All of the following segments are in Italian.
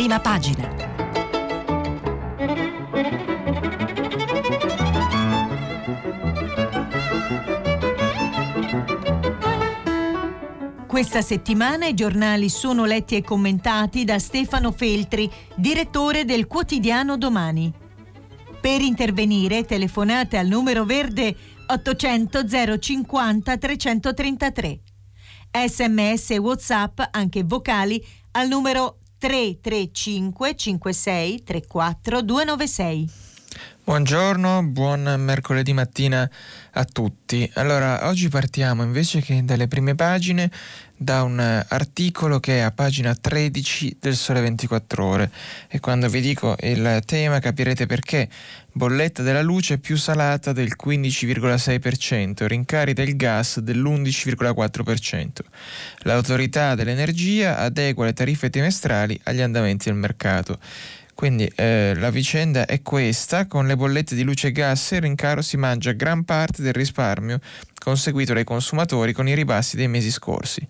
prima pagina. Questa settimana i giornali sono letti e commentati da Stefano Feltri, direttore del quotidiano Domani. Per intervenire telefonate al numero verde 800 050 333. Sms e WhatsApp, anche vocali, al numero 335 56 34 296. Buongiorno, buon mercoledì mattina a tutti. Allora, oggi partiamo invece che dalle prime pagine da un articolo che è a pagina 13 del Sole 24 Ore e quando vi dico il tema capirete perché. Bolletta della luce più salata del 15,6%, rincari del gas dell'11,4%. L'autorità dell'energia adegua le tariffe trimestrali agli andamenti del mercato. Quindi eh, la vicenda è questa, con le bollette di luce e gas il rincaro si mangia gran parte del risparmio conseguito dai consumatori con i ribassi dei mesi scorsi.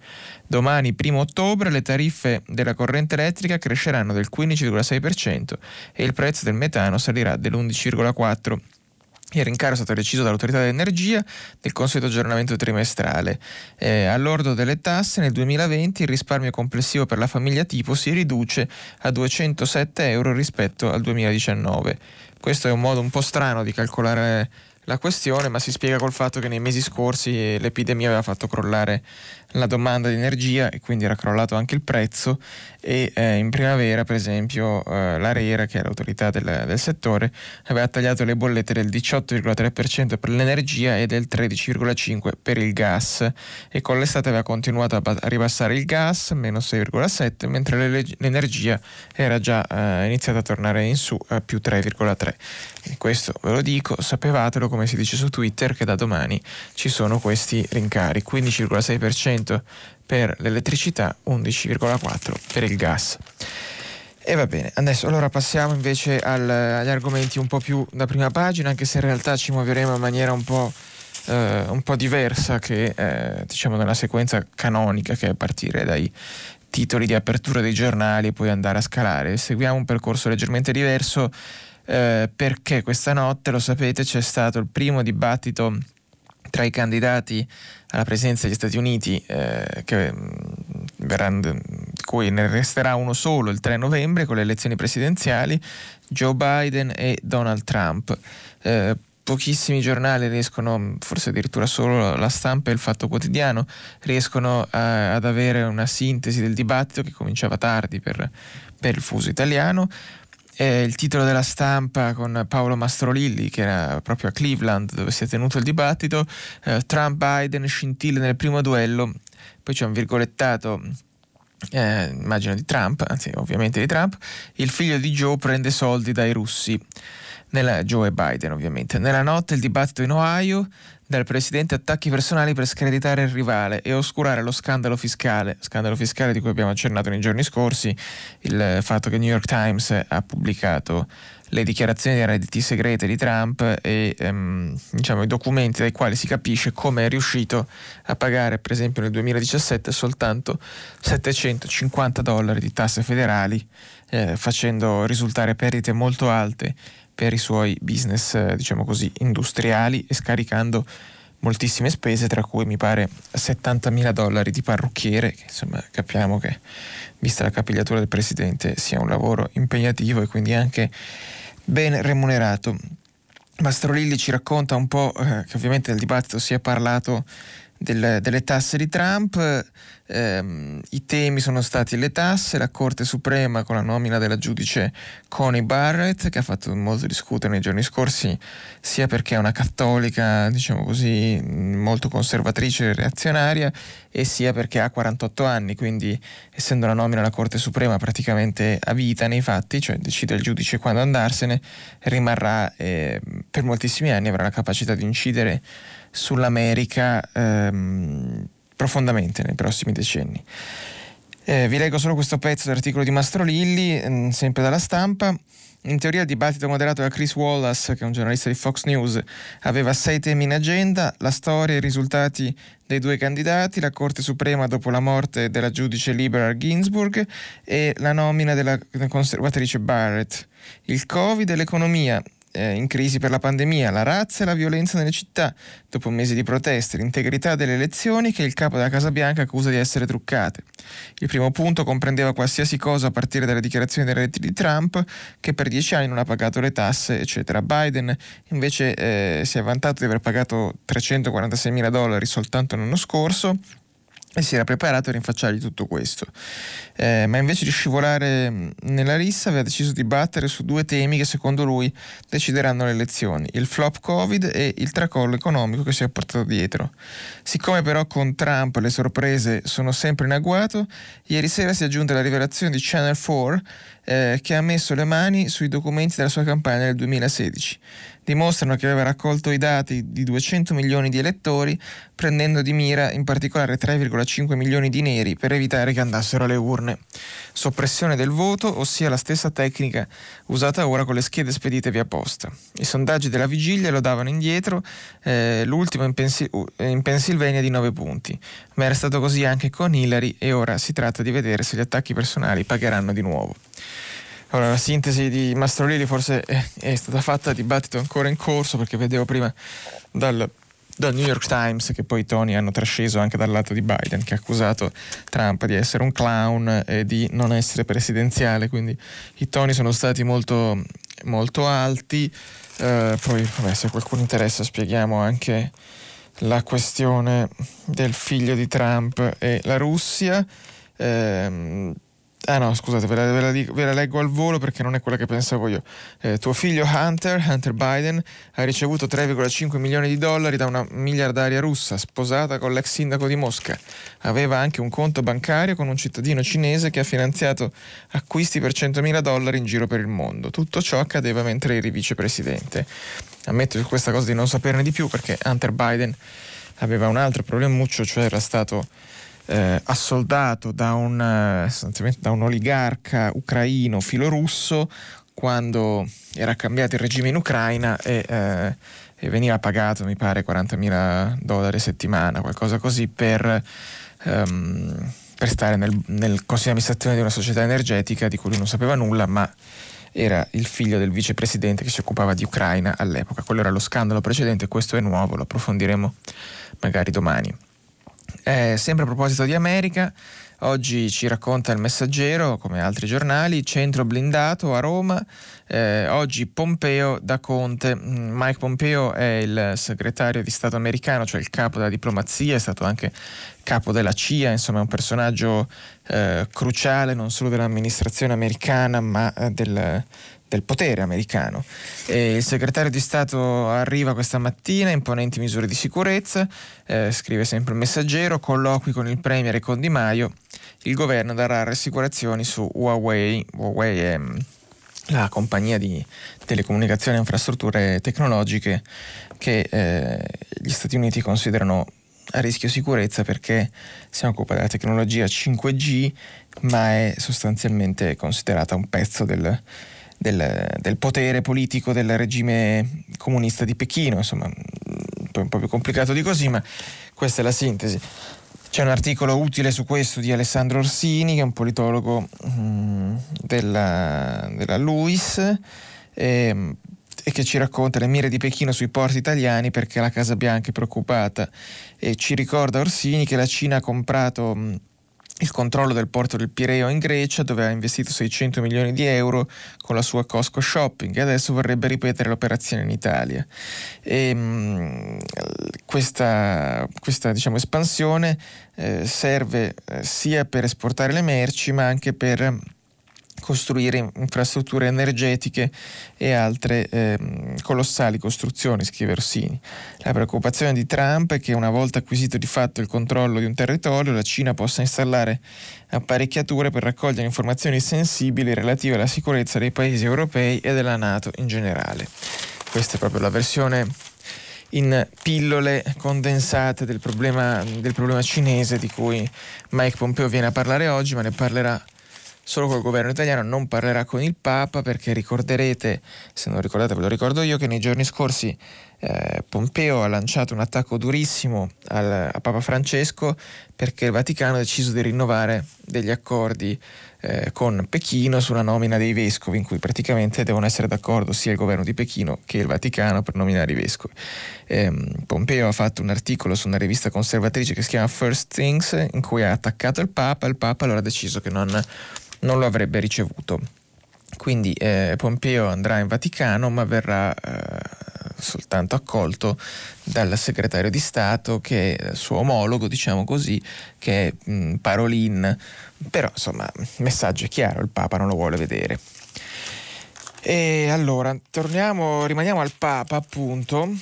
Domani, 1 ottobre, le tariffe della corrente elettrica cresceranno del 15,6% e il prezzo del metano salirà dell'11,4%. Il rincaro è stato deciso dall'autorità dell'energia del consueto aggiornamento trimestrale. Eh, all'ordo delle tasse nel 2020 il risparmio complessivo per la famiglia tipo si riduce a 207 euro rispetto al 2019. Questo è un modo un po' strano di calcolare la questione, ma si spiega col fatto che nei mesi scorsi l'epidemia aveva fatto crollare la domanda di energia e quindi era crollato anche il prezzo e eh, in primavera per esempio eh, l'ARERA che è l'autorità del, del, settore aveva tagliato le bollette del 18,3% per l'energia e del 13,5% per il gas e con l'estate aveva continuato a, a ribassare il gas meno 6,7% mentre le, l'energia era già eh, iniziata a tornare in su a più 3,3%. E questo ve lo dico, sapevatelo come si dice su Twitter che da domani ci sono questi rincari, 15,6% 10% per l'elettricità, 11,4% per il gas. E va bene, adesso allora passiamo invece al, agli argomenti un po' più da prima pagina, anche se in realtà ci muoveremo in maniera un po', eh, un po diversa che eh, diciamo nella sequenza canonica che è a partire dai titoli di apertura dei giornali e poi andare a scalare. Seguiamo un percorso leggermente diverso eh, perché questa notte, lo sapete, c'è stato il primo dibattito tra i candidati alla presidenza degli Stati Uniti, eh, che, mm, verranno, cui ne resterà uno solo il 3 novembre con le elezioni presidenziali, Joe Biden e Donald Trump. Eh, pochissimi giornali riescono, forse addirittura solo la stampa e il Fatto Quotidiano, riescono a, ad avere una sintesi del dibattito che cominciava tardi per, per il fuso italiano eh, il titolo della stampa con Paolo Mastrolilli, che era proprio a Cleveland dove si è tenuto il dibattito, eh, Trump-Biden scintille nel primo duello, poi c'è un virgolettato eh, immagino di Trump, anzi ovviamente di Trump, il figlio di Joe prende soldi dai russi. Nella, Joe Biden ovviamente. Nella notte il dibattito in Ohio, dal presidente attacchi personali per screditare il rivale e oscurare lo scandalo fiscale, scandalo fiscale di cui abbiamo accennato nei giorni scorsi, il fatto che il New York Times ha pubblicato le dichiarazioni di redditi segrete di Trump e ehm, diciamo, i documenti dai quali si capisce come è riuscito a pagare per esempio nel 2017 soltanto 750 dollari di tasse federali eh, facendo risultare perdite molto alte per i suoi business, eh, diciamo così, industriali e scaricando moltissime spese, tra cui mi pare 70.000 dollari di parrucchiere, che insomma capiamo che, vista la capigliatura del presidente, sia un lavoro impegnativo e quindi anche ben remunerato. Mastrolilli ci racconta un po' eh, che ovviamente nel dibattito si è parlato del, delle tasse di Trump, ehm, i temi sono stati le tasse, la Corte Suprema con la nomina della giudice Connie Barrett che ha fatto molto discutere nei giorni scorsi sia perché è una cattolica diciamo così molto conservatrice e reazionaria e sia perché ha 48 anni quindi essendo la nomina alla Corte Suprema praticamente a vita nei fatti cioè decide il giudice quando andarsene rimarrà eh, per moltissimi anni avrà la capacità di incidere sull'America ehm, profondamente nei prossimi decenni. Eh, vi leggo solo questo pezzo dell'articolo di Mastro Lilli, mm, sempre dalla stampa. In teoria il dibattito moderato da Chris Wallace, che è un giornalista di Fox News, aveva sei temi in agenda, la storia e i risultati dei due candidati, la Corte Suprema dopo la morte della giudice Liberal Ginsburg e la nomina della conservatrice Barrett, il Covid e l'economia, eh, in crisi per la pandemia, la razza e la violenza nelle città, dopo mesi di proteste, l'integrità delle elezioni che il capo della Casa Bianca accusa di essere truccate. Il primo punto comprendeva qualsiasi cosa a partire dalle dichiarazioni dei redditi di Trump, che per dieci anni non ha pagato le tasse, eccetera. Biden invece eh, si è vantato di aver pagato 346 mila dollari soltanto l'anno scorso e si era preparato a rinfacciargli tutto questo. Eh, ma invece di scivolare nella rissa aveva deciso di battere su due temi che secondo lui decideranno le elezioni, il flop Covid e il tracollo economico che si è portato dietro. Siccome però con Trump le sorprese sono sempre in agguato, ieri sera si è aggiunta la rivelazione di Channel 4 eh, che ha messo le mani sui documenti della sua campagna nel 2016 dimostrano che aveva raccolto i dati di 200 milioni di elettori, prendendo di mira in particolare 3,5 milioni di neri per evitare che andassero alle urne. Soppressione del voto, ossia la stessa tecnica usata ora con le schede spedite via posta. I sondaggi della vigilia lo davano indietro, eh, l'ultimo in, Pensil- in Pennsylvania di 9 punti, ma era stato così anche con Hillary e ora si tratta di vedere se gli attacchi personali pagheranno di nuovo. Allora, la sintesi di Mastrolili forse è, è stata fatta, dibattito ancora in corso, perché vedevo prima dal, dal New York Times che poi i toni hanno trasceso anche dal lato di Biden che ha accusato Trump di essere un clown e di non essere presidenziale, quindi i toni sono stati molto, molto alti. Uh, poi vabbè, se qualcuno interessa spieghiamo anche la questione del figlio di Trump e la Russia. Uh, Ah no, scusate, ve la, ve, la dico, ve la, leggo al volo perché non è quella che pensavo io. Eh, tuo figlio Hunter, Hunter Biden, ha ricevuto 3,5 milioni di dollari da una miliardaria russa sposata con l'ex sindaco di Mosca. Aveva anche un conto bancario con un cittadino cinese che ha finanziato acquisti per 100 mila dollari in giro per il mondo. Tutto ciò accadeva mentre eri vicepresidente. Ammetto questa cosa di non saperne di più perché Hunter Biden aveva un altro problemuccio, cioè era stato eh, assoldato da un, eh, da un oligarca ucraino filorusso quando era cambiato il regime in Ucraina e, eh, e veniva pagato, mi pare, 40.000 dollari a settimana, qualcosa così, per, um, per stare nel, nel consiglio di amministrazione di una società energetica di cui lui non sapeva nulla, ma era il figlio del vicepresidente che si occupava di Ucraina all'epoca. Quello era lo scandalo precedente, questo è nuovo, lo approfondiremo magari domani. Eh, sempre a proposito di America, oggi ci racconta il messaggero, come altri giornali, centro blindato a Roma, eh, oggi Pompeo da Conte. Mm, Mike Pompeo è il segretario di Stato americano, cioè il capo della diplomazia, è stato anche capo della CIA, insomma è un personaggio eh, cruciale non solo dell'amministrazione americana ma eh, del, del potere americano. E il segretario di Stato arriva questa mattina, imponenti misure di sicurezza, eh, scrive sempre il messaggero, colloqui con il Premier e con Di Maio, il governo darà rassicurazioni su Huawei, Huawei è mm, la compagnia di telecomunicazioni e infrastrutture tecnologiche che eh, gli Stati Uniti considerano a rischio sicurezza perché si occupa della tecnologia 5G ma è sostanzialmente considerata un pezzo del, del, del, potere politico del regime comunista di Pechino, insomma, un po' più complicato di così, ma questa è la sintesi. C'è un articolo utile su questo di Alessandro Orsini, che è un politologo mm, della, della LUIS, e, e, che ci racconta le mire di Pechino sui porti italiani perché la Casa Bianca è preoccupata e ci ricorda Orsini che la Cina ha comprato... Mh, il controllo del porto del Pireo in Grecia, dove ha investito 600 milioni di euro con la sua Costco Shopping e adesso vorrebbe ripetere l'operazione in Italia. E, mh, questa, questa diciamo, espansione eh, serve eh, sia per esportare le merci ma anche per costruire infrastrutture energetiche e altre eh, colossali costruzioni, scrive Orsini. La preoccupazione di Trump è che una volta acquisito di fatto il controllo di un territorio, la Cina possa installare apparecchiature per raccogliere informazioni sensibili relative alla sicurezza dei paesi europei e della Nato in generale. Questa è proprio la versione in pillole condensate del problema, del problema cinese di cui Mike Pompeo viene a parlare oggi, ma ne parlerà solo col governo italiano, non parlerà con il Papa perché ricorderete, se non ricordate ve lo ricordo io, che nei giorni scorsi eh, Pompeo ha lanciato un attacco durissimo al, a Papa Francesco perché il Vaticano ha deciso di rinnovare degli accordi eh, con Pechino sulla nomina dei vescovi, in cui praticamente devono essere d'accordo sia il governo di Pechino che il Vaticano per nominare i vescovi. Eh, Pompeo ha fatto un articolo su una rivista conservatrice che si chiama First Things, in cui ha attaccato il Papa, il Papa allora ha deciso che non, non lo avrebbe ricevuto. Quindi eh, Pompeo andrà in Vaticano, ma verrà eh, soltanto accolto dal segretario di Stato che è il suo omologo, diciamo così, che è mh, Parolin. Però insomma, il messaggio è chiaro, il Papa non lo vuole vedere. E allora, torniamo, rimaniamo al Papa appunto,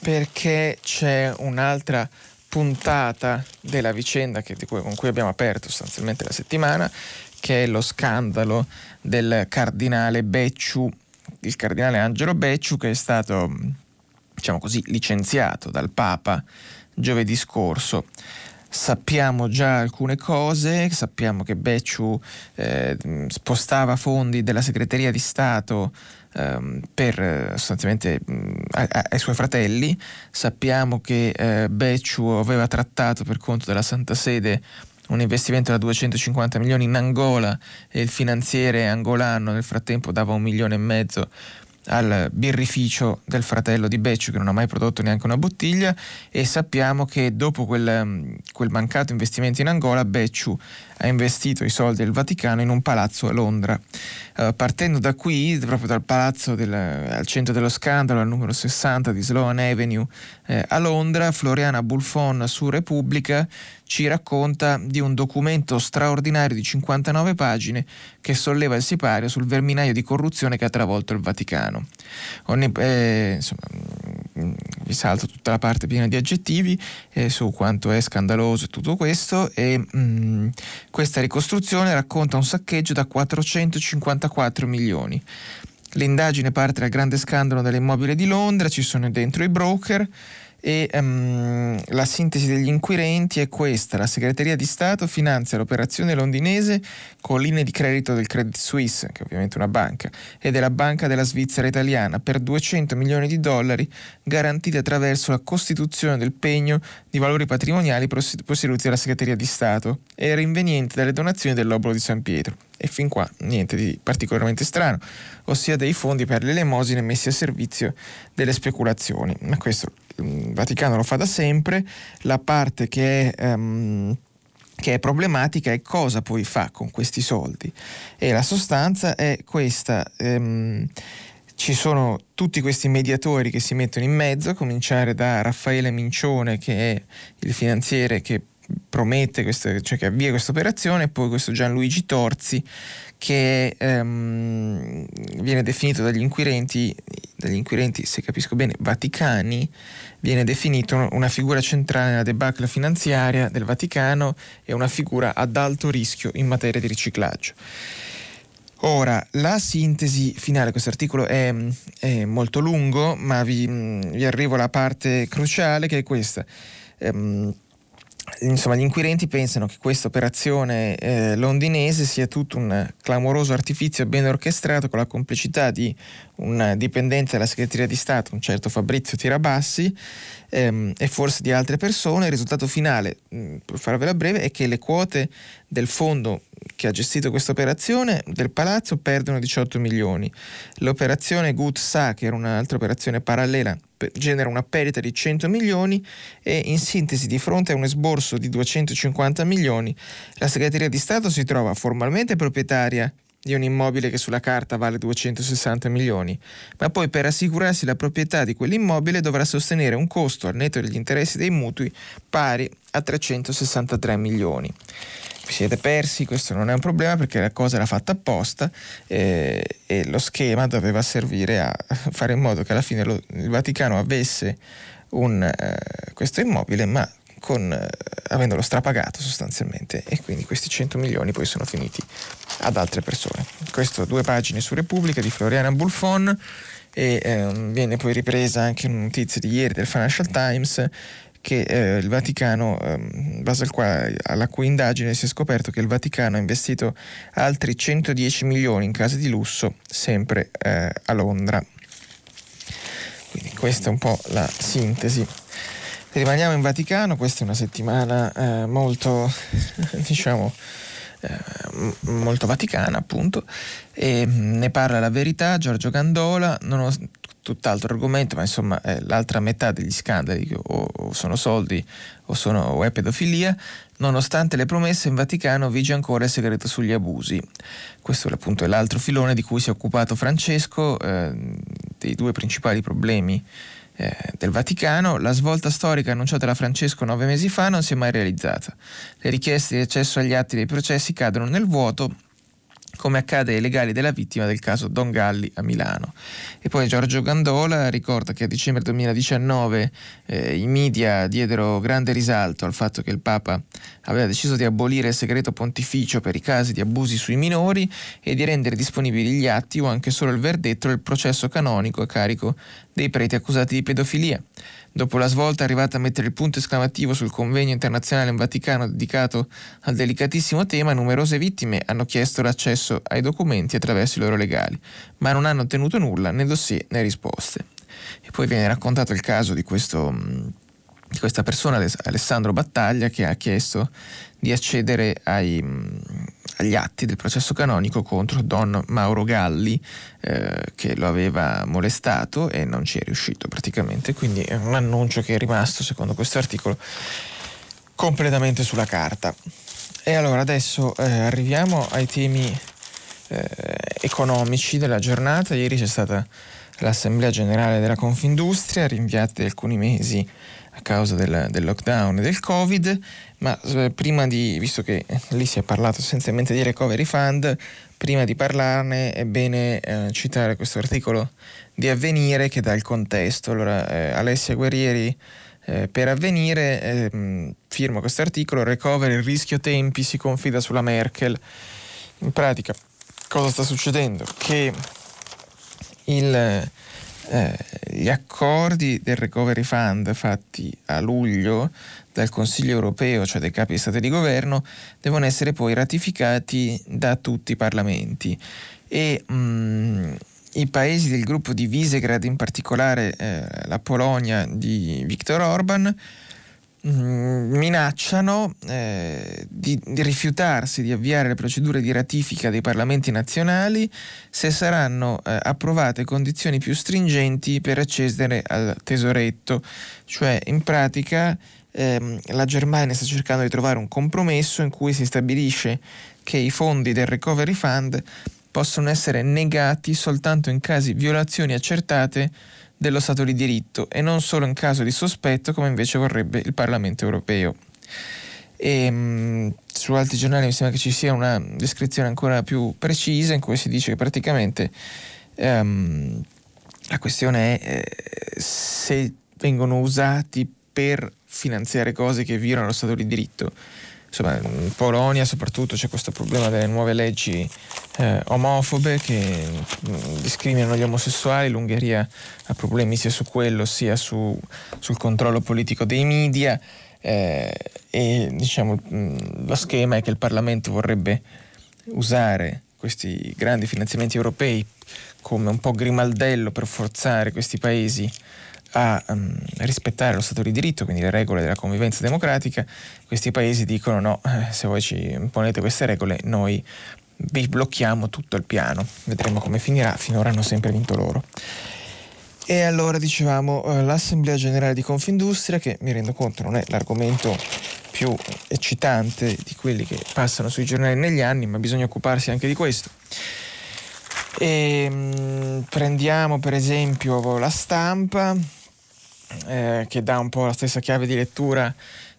perché c'è un'altra puntata della vicenda che, cui, con cui abbiamo aperto sostanzialmente la settimana, che è lo scandalo del cardinale Becciu il cardinale Angelo Becciu che è stato, diciamo così, licenziato dal Papa giovedì scorso. Sappiamo già alcune cose, sappiamo che Becciu eh, spostava fondi della segreteria di Stato ehm, per sostanzialmente ai suoi fratelli, sappiamo che eh, Becciu aveva trattato per conto della Santa Sede un investimento da 250 milioni in Angola e il finanziere angolano nel frattempo dava un milione e mezzo al birrificio del fratello di Beccio che non ha mai prodotto neanche una bottiglia. E sappiamo che dopo quel, quel mancato investimento in Angola Becciu ha investito i soldi del Vaticano in un palazzo a Londra. Uh, partendo da qui, proprio dal palazzo del, al centro dello scandalo, al numero 60 di Sloan Avenue eh, a Londra, Floriana Bulfon su Repubblica ci racconta di un documento straordinario di 59 pagine che solleva il sipario sul verminaio di corruzione che ha travolto il Vaticano. Ogni, eh, insomma, mm, vi salto tutta la parte piena di aggettivi eh, su quanto è scandaloso tutto questo e mh, mm, questa ricostruzione racconta un saccheggio da 454 milioni. L'indagine parte dal grande scandalo dell'immobile di Londra, ci sono dentro i broker, e um, la sintesi degli inquirenti è questa. La segreteria di Stato finanzia l'operazione londinese con linee di credito del Credit Suisse, che è ovviamente una banca, e della Banca della Svizzera italiana per 200 milioni di dollari garantiti attraverso la costituzione del pegno di valori patrimoniali posseduti dalla segreteria di Stato e rinvenienti dalle donazioni dell'obolo di San Pietro. E fin qua niente di particolarmente strano, ossia dei fondi per le elemosine messi a servizio delle speculazioni. Ma questo il Vaticano lo fa da sempre, la parte che è... Um, che è problematica è cosa poi fa con questi soldi. E la sostanza è questa ehm, ci sono tutti questi mediatori che si mettono in mezzo a cominciare da Raffaele Mincione che è il finanziere che promette questo, cioè che avvia questa operazione e poi questo Gianluigi Torzi che ehm, viene definito dagli inquirenti, dagli inquirenti, se capisco bene, vaticani, viene definito una figura centrale nella debacle finanziaria del Vaticano e una figura ad alto rischio in materia di riciclaggio. Ora, la sintesi finale, questo articolo è, è molto lungo, ma vi, vi, arrivo alla parte cruciale che è questa. Ehm, insomma, gli inquirenti pensano che questa operazione eh, londinese sia tutto un clamoroso artifizio ben orchestrato con la complicità di un dipendente della segreteria di Stato, un certo Fabrizio Tirabassi, ehm, e forse di altre persone. Il risultato finale, mh, per farvela breve, è che le quote del fondo che ha gestito questa operazione del palazzo perdono 18 milioni. L'operazione Sa, che era un'altra operazione parallela, genera una perdita di 100 milioni e in sintesi di fronte a un esborso di 250 milioni la segreteria di Stato si trova formalmente proprietaria di un immobile che sulla carta vale 260 milioni, ma poi per assicurarsi la proprietà di quell'immobile dovrà sostenere un costo al netto degli interessi dei mutui pari a 363 milioni. Vi siete persi, questo non è un problema perché la cosa era fatta apposta eh, e lo schema doveva servire a fare in modo che alla fine lo, il Vaticano avesse un, eh, questo immobile, ma con, eh, avendolo strapagato sostanzialmente e quindi questi 100 milioni poi sono finiti ad altre persone. Questo due pagine su Repubblica di Floriana Bulfon e eh, viene poi ripresa anche una notizia di ieri del Financial Times che eh, il Vaticano, eh, base al quale, alla cui indagine si è scoperto che il Vaticano ha investito altri 110 milioni in case di lusso sempre eh, a Londra. Quindi questa è un po' la sintesi. Rimaniamo in Vaticano, questa è una settimana eh, molto, diciamo, eh, molto vaticana appunto e ne parla la verità Giorgio Gandola non ho tutt'altro argomento ma insomma eh, l'altra metà degli scandali o, o sono soldi o, sono, o è pedofilia nonostante le promesse in Vaticano vige ancora il segreto sugli abusi questo appunto è l'altro filone di cui si è occupato Francesco eh, dei due principali problemi eh, del Vaticano, la svolta storica annunciata da Francesco nove mesi fa non si è mai realizzata. Le richieste di accesso agli atti dei processi cadono nel vuoto come accade ai legali della vittima del caso Don Galli a Milano. E poi Giorgio Gandola ricorda che a dicembre 2019 eh, i media diedero grande risalto al fatto che il Papa aveva deciso di abolire il segreto pontificio per i casi di abusi sui minori e di rendere disponibili gli atti o anche solo il verdetto del processo canonico a carico dei preti accusati di pedofilia. Dopo la svolta arrivata a mettere il punto esclamativo sul convegno internazionale in Vaticano dedicato al delicatissimo tema, numerose vittime hanno chiesto l'accesso ai documenti attraverso i loro legali, ma non hanno ottenuto nulla, né dossier né risposte. E poi viene raccontato il caso di, questo, di questa persona, Alessandro Battaglia, che ha chiesto di accedere ai, agli atti del processo canonico contro Don Mauro Galli eh, che lo aveva molestato e non ci è riuscito praticamente, quindi è un annuncio che è rimasto secondo questo articolo completamente sulla carta. E allora adesso eh, arriviamo ai temi eh, economici della giornata. Ieri c'è stata l'Assemblea Generale della Confindustria, rinviata alcuni mesi a causa del, del lockdown e del Covid, ma prima di, visto che lì si è parlato essenzialmente di recovery fund, prima di parlarne è bene eh, citare questo articolo di Avvenire che dà il contesto. Allora, eh, Alessia Guerrieri eh, per Avvenire ehm, firma questo articolo, recovery, rischio tempi, si confida sulla Merkel. In pratica cosa sta succedendo? Che il eh, gli accordi del Recovery Fund fatti a luglio dal Consiglio europeo, cioè dai capi di Stato e di Governo, devono essere poi ratificati da tutti i parlamenti. E mh, mm, i paesi del gruppo di Visegrad, in particolare eh, la Polonia di Viktor Orban, Mm, minacciano eh, di, di, rifiutarsi di avviare le procedure di ratifica dei parlamenti nazionali se saranno eh, approvate condizioni più stringenti per accedere al tesoretto, cioè in pratica ehm, la Germania sta cercando di trovare un compromesso in cui si stabilisce che i fondi del Recovery Fund possono essere negati soltanto in casi di violazioni accertate dello Stato di diritto e non solo in caso di sospetto come invece vorrebbe il Parlamento europeo. E, mh, mm, su altri giornali mi sembra che ci sia una descrizione ancora più precisa in cui si dice che praticamente um, la questione è eh, se vengono usati per finanziare cose che violano lo Stato di diritto. Insomma, in Polonia soprattutto c'è questo problema delle nuove leggi eh, omofobe che mm, discriminano gli omosessuali, l'Ungheria ha problemi sia su quello sia su, sul controllo politico dei media. Eh, e diciamo, mm, lo schema è che il Parlamento vorrebbe usare questi grandi finanziamenti europei come un po' grimaldello per forzare questi paesi a um, rispettare lo Stato di diritto, quindi le regole della convivenza democratica, questi paesi dicono no, eh, se voi ci imponete queste regole noi vi blocchiamo tutto il piano, vedremo come finirà, finora hanno sempre vinto loro. E allora dicevamo eh, l'Assemblea Generale di Confindustria, che mi rendo conto non è l'argomento più eccitante di quelli che passano sui giornali negli anni, ma bisogna occuparsi anche di questo. E, mh, mm, prendiamo per esempio la stampa, eh, che dà un po' la stessa chiave di lettura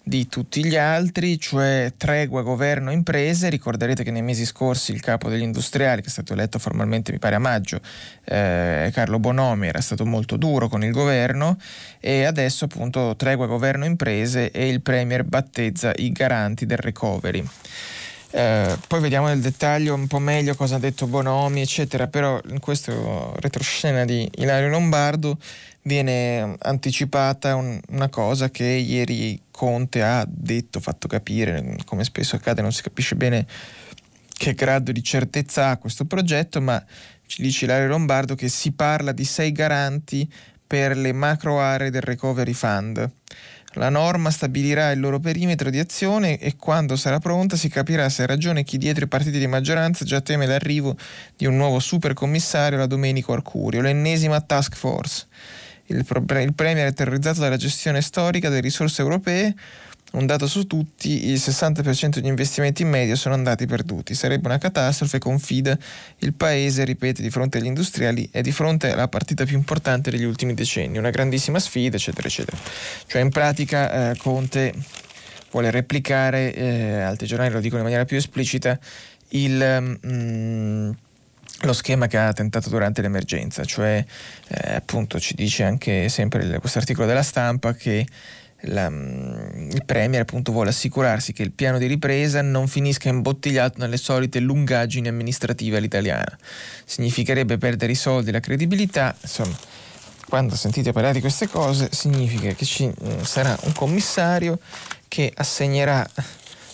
di tutti gli altri, cioè tregua governo imprese. Ricorderete che nei mesi scorsi il capo degli industriali, che è stato eletto formalmente mi pare a maggio, eh, Carlo Bonomi, era stato molto duro con il governo e adesso appunto tregua governo imprese e il Premier battezza i garanti del recovery. Eh, poi vediamo nel dettaglio un po' meglio cosa ha detto Bonomi, eccetera, però in questo retroscena di Ilario Lombardo viene anticipata un, una cosa che ieri Conte ha detto, fatto capire, come spesso accade, non si capisce bene che grado di certezza ha questo progetto, ma ci dice Ilario Lombardo che si parla di sei garanti per le macro aree del Recovery Fund. La norma stabilirà il loro perimetro di azione e quando sarà pronta si capirà se ha ragione chi dietro i partiti di maggioranza già teme l'arrivo di un nuovo supercommissario, la Domenico Arcurio, l'ennesima task force. Il, il Premier è terrorizzato dalla gestione storica delle risorse europee, un dato su tutti, il 60% degli investimenti in media sono andati perduti. Sarebbe una catastrofe, confida il paese, ripete, di fronte agli industriali e di fronte alla partita più importante degli ultimi decenni. Una grandissima sfida, eccetera, eccetera. Cioè in pratica eh, Conte vuole replicare, eh, altri giornali lo dicono in maniera più esplicita, il... Mm, lo schema che ha tentato durante l'emergenza, cioè eh, appunto ci dice anche sempre questo articolo della stampa che la, mm, il Premier appunto vuole assicurarsi che il piano di ripresa non finisca imbottigliato nelle solite lungaggini amministrative all'italiana. Significherebbe perdere i soldi e la credibilità, insomma, quando sentite parlare di queste cose significa che ci mm, sarà un commissario che assegnerà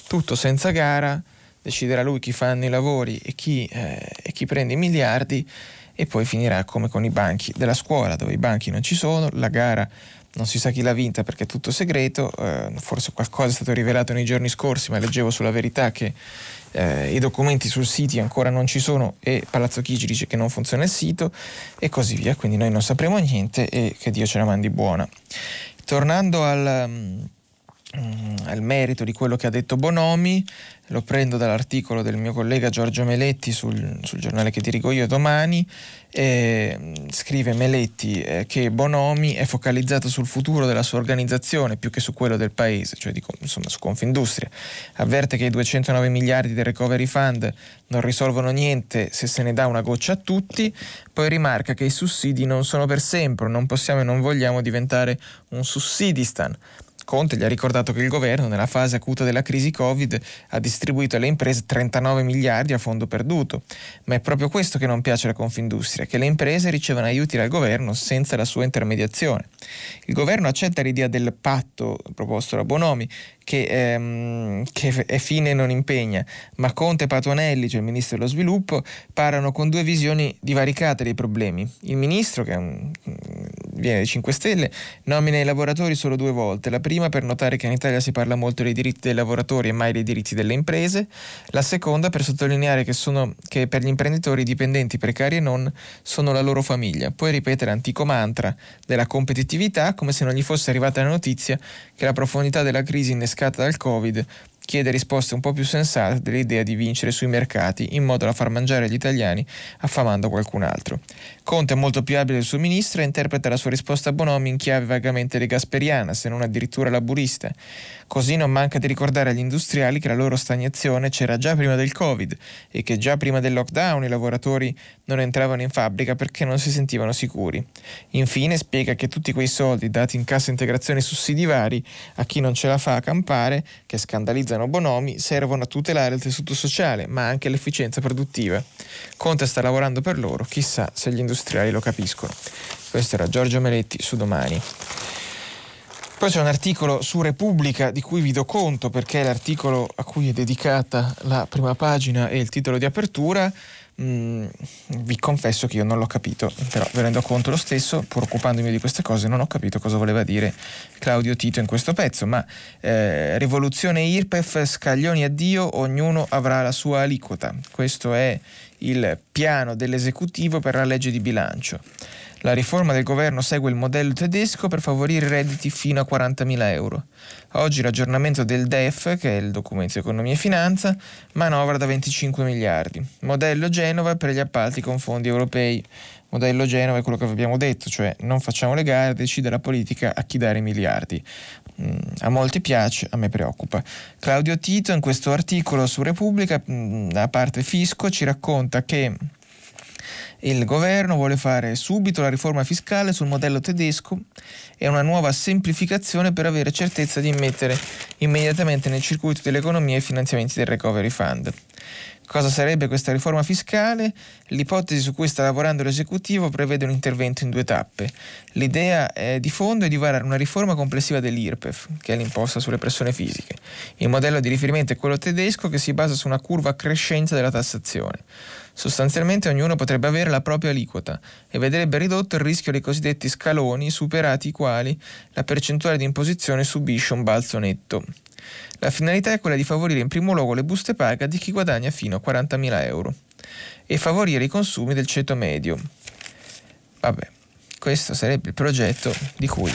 tutto senza gara, deciderà lui chi fanno i lavori e chi, eh, e chi prende i miliardi e poi finirà come con i banchi della scuola dove i banchi non ci sono, la gara non si sa chi l'ha vinta perché è tutto segreto, eh, forse qualcosa è stato rivelato nei giorni scorsi, ma leggevo sulla verità che eh, i documenti sul sito ancora non ci sono e Palazzo Chigi dice che non funziona il sito e così via, quindi noi non sapremo niente e che Dio ce la mandi buona. Tornando al... Um, al merito di quello che ha detto Bonomi, lo prendo dall'articolo del mio collega Giorgio Meletti sul, sul giornale che dirigo io domani, eh, scrive Meletti eh, che Bonomi è focalizzato sul futuro della sua organizzazione più che su quello del paese, cioè di, insomma, su Confindustria. Avverte che i 209 miliardi del Recovery Fund non risolvono niente se se ne dà una goccia a tutti, poi rimarca che i sussidi non sono per sempre, non possiamo e non vogliamo diventare un sussidistan Conte gli ha ricordato che il governo nella fase acuta della crisi Covid ha distribuito alle imprese 39 miliardi a fondo perduto, ma è proprio questo che non piace alla Confindustria, che le imprese ricevono aiuti dal governo senza la sua intermediazione. Il governo accetta l'idea del patto proposto da Bonomi, che, ehm, che, è fine e non impegna, ma Conte e Patuanelli, cioè il ministro dello sviluppo, parlano con due visioni divaricate dei problemi. Il ministro, che un, viene dai 5 Stelle, nomina i lavoratori solo due volte, la prima per notare che in Italia si parla molto dei diritti dei lavoratori e mai dei diritti delle imprese, la seconda per sottolineare che, sono, che per gli imprenditori dipendenti precari e non sono la loro famiglia, poi ripetere l'antico mantra della competitività come se non gli fosse arrivata la notizia che la profondità della crisi innescata innescata dal Covid chiede risposte un po' più sensate dell'idea di vincere sui mercati in modo da far mangiare gli italiani affamando qualcun altro. Conte è molto più abile del suo ministro e interpreta la sua risposta a Bonomi in chiave vagamente degasperiana, se non addirittura laburista. Così non manca di ricordare agli industriali che la loro stagnazione c'era già prima del Covid e che già prima del lockdown i lavoratori non entravano in fabbrica perché non si sentivano sicuri. Infine spiega che tutti quei soldi dati in cassa integrazione sussidi vari a chi non ce la fa a campare, che scandalizzano Bonomi, servono a tutelare il tessuto sociale, ma anche l'efficienza produttiva. Conte sta lavorando per loro, chissà se gli industriali lo capiscono. Questo era Giorgio Meletti su Domani. Poi c'è un articolo su Repubblica di cui vi do conto perché è l'articolo a cui è dedicata la prima pagina e il titolo di apertura. Mm, vi confesso che io non l'ho capito, però vi rendo conto lo stesso, pur occupandomi di queste cose, non ho capito cosa voleva dire Claudio Tito in questo pezzo, ma eh, rivoluzione IRPEF, scaglioni addio, ognuno avrà la sua aliquota. Questo è il piano dell'esecutivo per la legge di bilancio. La riforma del governo segue il modello tedesco per favorire redditi fino a 40.000 euro. Oggi l'aggiornamento del DEF, che è il documento economia e finanza, manovra da 25 miliardi. Modello Genova per gli appalti con fondi europei. Modello Genova è quello che abbiamo detto, cioè non facciamo le gare, decide la politica a chi dare i miliardi. Mm, a molti piace, a me preoccupa. Claudio Tito in questo articolo su Repubblica, mm, a parte fisco, ci racconta che Il governo vuole fare subito la riforma fiscale sul modello tedesco e una nuova semplificazione per avere certezza di immettere immediatamente nel circuito dell'economia i finanziamenti del Recovery Fund. Cosa sarebbe questa riforma fiscale? L'ipotesi su cui sta lavorando l'esecutivo prevede un intervento in due tappe. L'idea di fondo è di varare una riforma complessiva dell'IRPEF, che è l'imposta sulle persone fisiche. Il modello di riferimento è quello tedesco che si basa su una curva crescente della tassazione. Sostanzialmente ognuno potrebbe avere la propria aliquota e vedrebbe ridotto il rischio dei cosiddetti scaloni superati i quali la percentuale di imposizione subisce un balzo netto. La finalità è quella di favorire in primo luogo le buste paga di chi guadagna fino a 40.000 euro e favorire i consumi del ceto medio. Vabbè, questo sarebbe il progetto di cui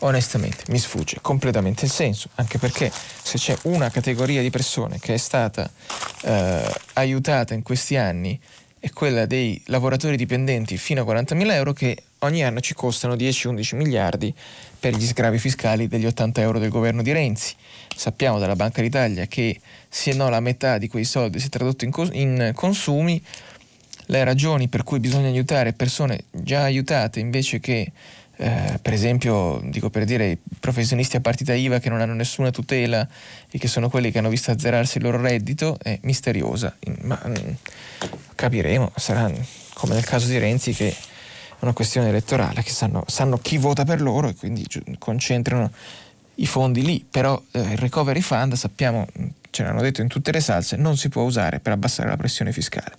onestamente mi sfugge completamente il senso, anche perché se c'è una categoria di persone che è stata eh, aiutata in questi anni è quella dei lavoratori dipendenti fino a 40.000 euro che ogni anno ci costano 10-11 miliardi per gli sgravi fiscali degli 80 euro del governo di Renzi. Sappiamo dalla Banca d'Italia che se no la metà di quei soldi si è tradotto in, cos- in consumi, le ragioni per cui bisogna aiutare persone già aiutate invece che eh, per esempio, dico per dire, i professionisti a partita IVA che non hanno nessuna tutela e che sono quelli che hanno visto azzerarsi il loro reddito è misteriosa, ma mh, mm, capiremo, sarà come nel caso di Renzi che una questione elettorale, che sanno, sanno chi vota per loro e quindi concentrano i fondi lì, però eh, il recovery fund sappiamo, ce l'hanno detto in tutte le salse, non si può usare per abbassare la pressione fiscale.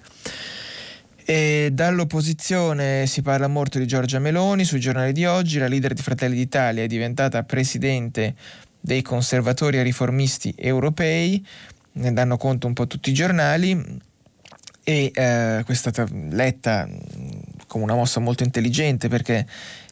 E dall'opposizione si parla molto di Giorgia Meloni sui giornali di oggi, la leader di Fratelli d'Italia è diventata presidente dei conservatori e riformisti europei, ne danno conto un po' tutti i giornali e eh, questa è stata letta come una mossa molto intelligente perché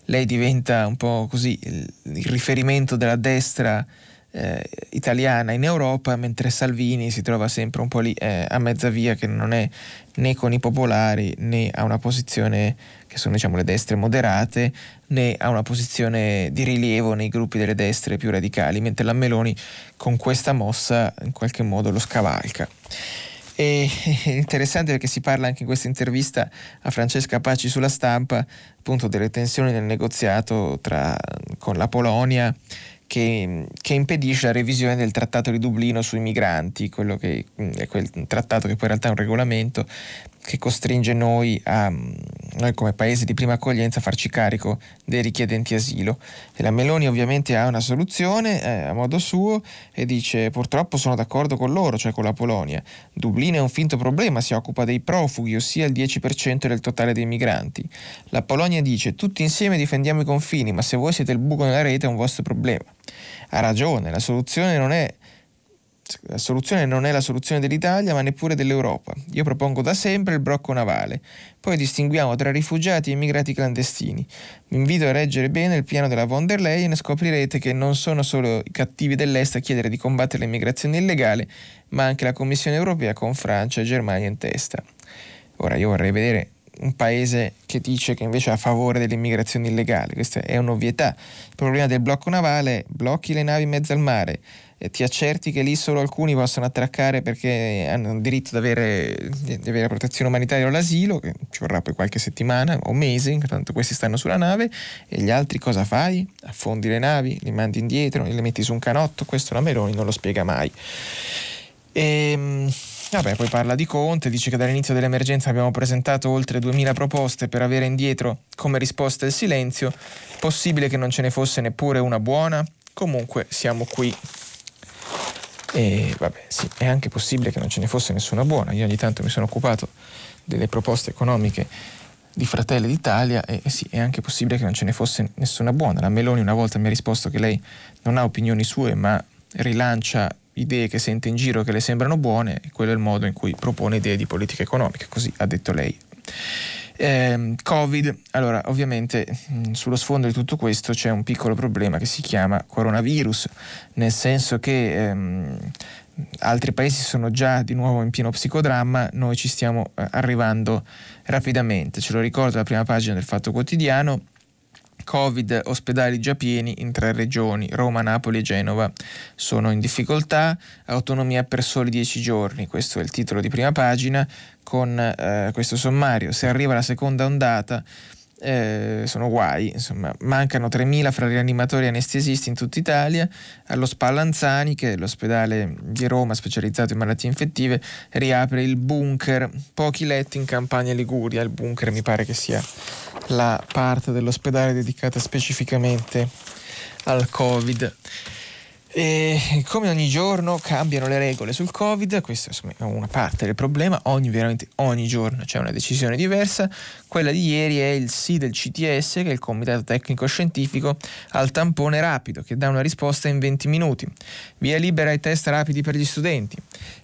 lei diventa un po' così il, riferimento della destra eh, italiana in Europa, mentre Salvini si trova sempre un po' lì eh, a mezza via che non è né con i popolari né ha una posizione che sono diciamo le destre moderate né ha una posizione di rilievo nei gruppi delle destre più radicali, mentre la Meloni con questa mossa in qualche modo lo scavalca. E interessante perché si parla anche in questa intervista a Francesca Paci sulla stampa appunto delle tensioni nel negoziato tra, con la Polonia che, che, impedisce la revisione del trattato di Dublino sui migranti, quello che è quel trattato che poi in realtà è un regolamento che costringe noi, a, noi come paese di prima accoglienza a farci carico dei richiedenti asilo. E la Meloni ovviamente ha una soluzione eh, a modo suo e dice purtroppo sono d'accordo con loro, cioè con la Polonia. Dublino è un finto problema, si occupa dei profughi, ossia il 10% del totale dei migranti. La Polonia dice tutti insieme difendiamo i confini, ma se voi siete il buco nella rete è un vostro problema. Ha ragione, la soluzione non è la soluzione non è la soluzione dell'Italia, ma neppure dell'Europa. Io propongo da sempre il blocco navale. Poi distinguiamo tra rifugiati e immigrati clandestini. Vi invito a leggere bene il piano della von der Leyen e scoprirete che non sono solo i cattivi dell'Est a chiedere di combattere l'immigrazione illegale, ma anche la Commissione europea con Francia e Germania in testa. Ora io vorrei vedere un paese che dice che invece è a favore dell'immigrazione illegale. Questa è un'ovvietà. Il problema del blocco navale blocchi le navi in mezzo al mare, ti accerti che lì solo alcuni possono attraccare perché hanno il diritto di avere, di avere protezione umanitaria o l'asilo, che ci vorrà poi qualche settimana o mesi, tanto questi stanno sulla nave, e gli altri cosa fai? Affondi le navi, li mandi indietro, li metti su un canotto, questo la Meloni non lo spiega mai. E, ehm, Vabbè, poi parla di Conte, dice che dall'inizio dell'emergenza abbiamo presentato oltre 2000 proposte per avere indietro come risposta il silenzio. Possibile che non ce ne fosse neppure una buona? Comunque siamo qui. E vabbè, sì, è anche possibile che non ce ne fosse nessuna buona. Io ogni tanto mi sono occupato delle proposte economiche di Fratelli d'Italia e, e sì, è anche possibile che non ce ne fosse nessuna buona. La Meloni una volta mi ha risposto che lei non ha opinioni sue, ma rilancia idee che sente in giro che le sembrano buone e quello è il modo in cui propone idee di politica economica, così ha detto lei. Eh, Covid, allora ovviamente mh, sullo sfondo di tutto questo c'è un piccolo problema che si chiama coronavirus, nel senso che ehm, altri paesi sono già di nuovo in pieno psicodramma, noi ci stiamo eh, arrivando rapidamente, ce lo ricordo la prima pagina del Fatto Quotidiano, Covid, ospedali già pieni in tre regioni, Roma, Napoli e Genova. Sono in difficoltà, autonomia per soli dieci giorni, questo è il titolo di prima pagina, con eh, questo sommario, se arriva la seconda ondata eh, sono guai, insomma, mancano 3.000 fra rianimatori e anestesisti in tutta Italia, allo Spallanzani, che è l'ospedale di Roma specializzato in malattie infettive, riapre il bunker, pochi letti in Campania Liguria, il bunker mi pare che sia la parte dell'ospedale dedicata specificamente al Covid. E come ogni giorno cambiano le regole sul Covid, questa è una parte del problema, ogni, veramente ogni giorno c'è una decisione diversa. Quella di ieri è il sì del CTS, che è il Comitato Tecnico Scientifico, al tampone rapido, che dà una risposta in 20 minuti. Via libera ai test rapidi per gli studenti.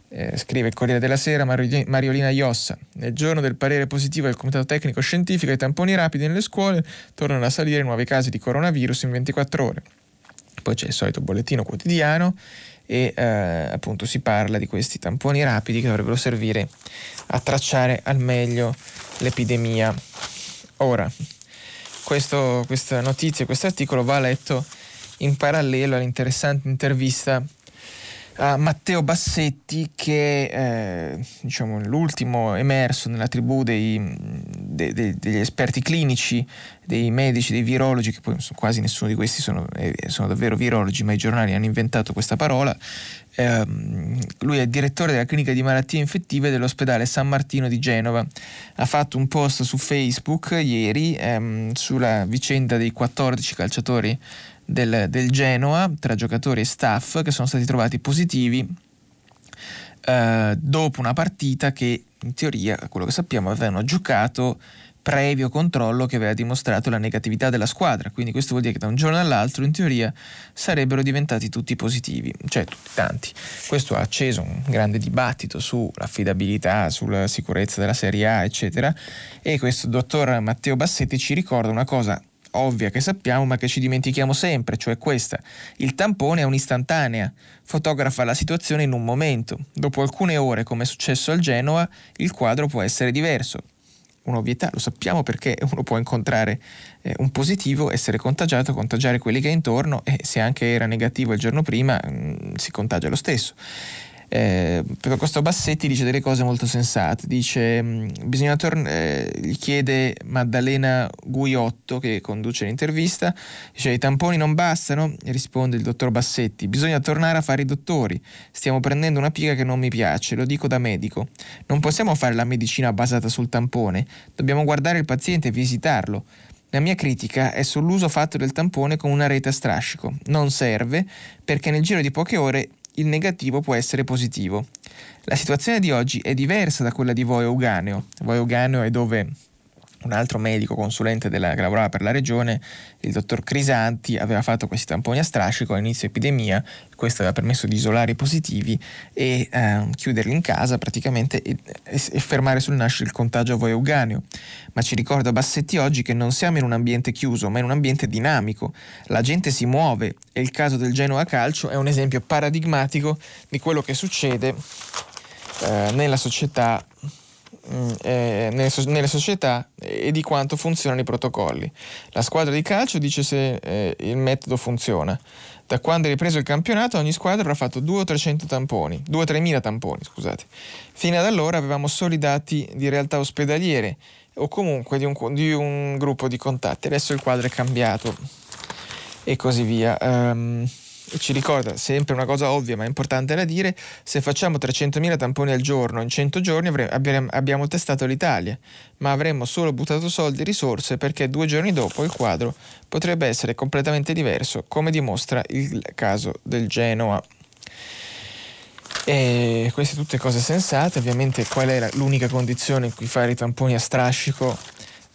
Eh, scrive il Corriere della Sera Mariolina Iossa. Nel giorno del parere positivo del Comitato Tecnico Scientifico, i tamponi rapidi nelle scuole tornano a salire nuovi casi di coronavirus in 24 ore. Poi c'è il solito bollettino quotidiano e eh, appunto si parla di questi tamponi rapidi che dovrebbero servire a tracciare al meglio l'epidemia. Ora, questo, questa notizia, questo articolo va letto in parallelo all'interessante intervista a Matteo Bassetti che è eh, diciamo, l'ultimo emerso nella tribù dei, de, de, degli esperti clinici, dei medici, dei virologi, che poi quasi nessuno di questi sono, eh, sono davvero virologi, ma i giornali hanno inventato questa parola. Eh, lui è direttore della clinica di malattie infettive dell'ospedale San Martino di Genova. Ha fatto un post su Facebook ieri ehm, sulla vicenda dei 14 calciatori del, del Genoa tra giocatori e staff che sono stati trovati positivi eh, dopo una partita che in teoria, a quello che sappiamo, avevano giocato previo controllo che aveva dimostrato la negatività della squadra, quindi questo vuol dire che da un giorno all'altro in teoria sarebbero diventati tutti positivi, cioè tutti tanti. Questo ha acceso un grande dibattito sull'affidabilità, sulla sicurezza della Serie A, eccetera, e questo dottor Matteo Bassetti ci ricorda una cosa ovvia che sappiamo ma che ci dimentichiamo sempre, cioè questa. Il tampone è un'istantanea, fotografa la situazione in un momento. Dopo alcune ore, come è successo al Genoa, il quadro può essere diverso. Un'ovvietà, lo sappiamo perché uno può incontrare eh, un positivo, essere contagiato, contagiare quelli che è intorno e se anche era negativo il giorno prima mh, mm, si contagia lo stesso. Eh, questo Bassetti dice delle cose molto sensate, dice mm, bisogna tor- eh, gli chiede Maddalena Guiotto che conduce l'intervista, dice i tamponi non bastano, e risponde il dottor Bassetti, bisogna tornare a fare i dottori, stiamo prendendo una piega che non mi piace, lo dico da medico, non possiamo fare la medicina basata sul tampone, dobbiamo guardare il paziente e visitarlo. La mia critica è sull'uso fatto del tampone con una rete a strascico. Non serve perché nel giro di poche ore il negativo può essere positivo. La situazione di oggi è diversa da quella di Voi Euganeo. Voi Euganeo è dove un altro medico consulente della, che lavorava per la regione, il dottor Crisanti, aveva fatto questi tamponi a strascico all'inizio epidemia, questo aveva permesso di isolare i positivi e eh, chiuderli in casa praticamente e, e, fermare sul nascere il contagio a voi euganeo. Ma ci ricorda Bassetti oggi che non siamo in un ambiente chiuso, ma in un ambiente dinamico. La gente si muove e il caso del Genoa Calcio è un esempio paradigmatico di quello che succede eh, nella società eh, nelle, nelle, società e di quanto funzionano i protocolli. La squadra di calcio dice se eh, il metodo funziona. Da quando è ripreso il campionato ogni squadra avrà fatto 2 o 300 tamponi, 2 o 3.000 tamponi, scusate. Fino ad allora avevamo soli dati di realtà ospedaliere o comunque di un, di un gruppo di contatti. Adesso il quadro è cambiato e così via. Um, ci ricorda sempre una cosa ovvia ma importante da dire, se facciamo 300.000 tamponi al giorno in 100 giorni avremo, abbiamo testato l'Italia, ma avremmo solo buttato soldi e risorse perché due giorni dopo il quadro potrebbe essere completamente diverso, come dimostra il caso del Genoa. E queste tutte cose sensate, ovviamente qual è la, l'unica condizione in cui fare i tamponi a strascico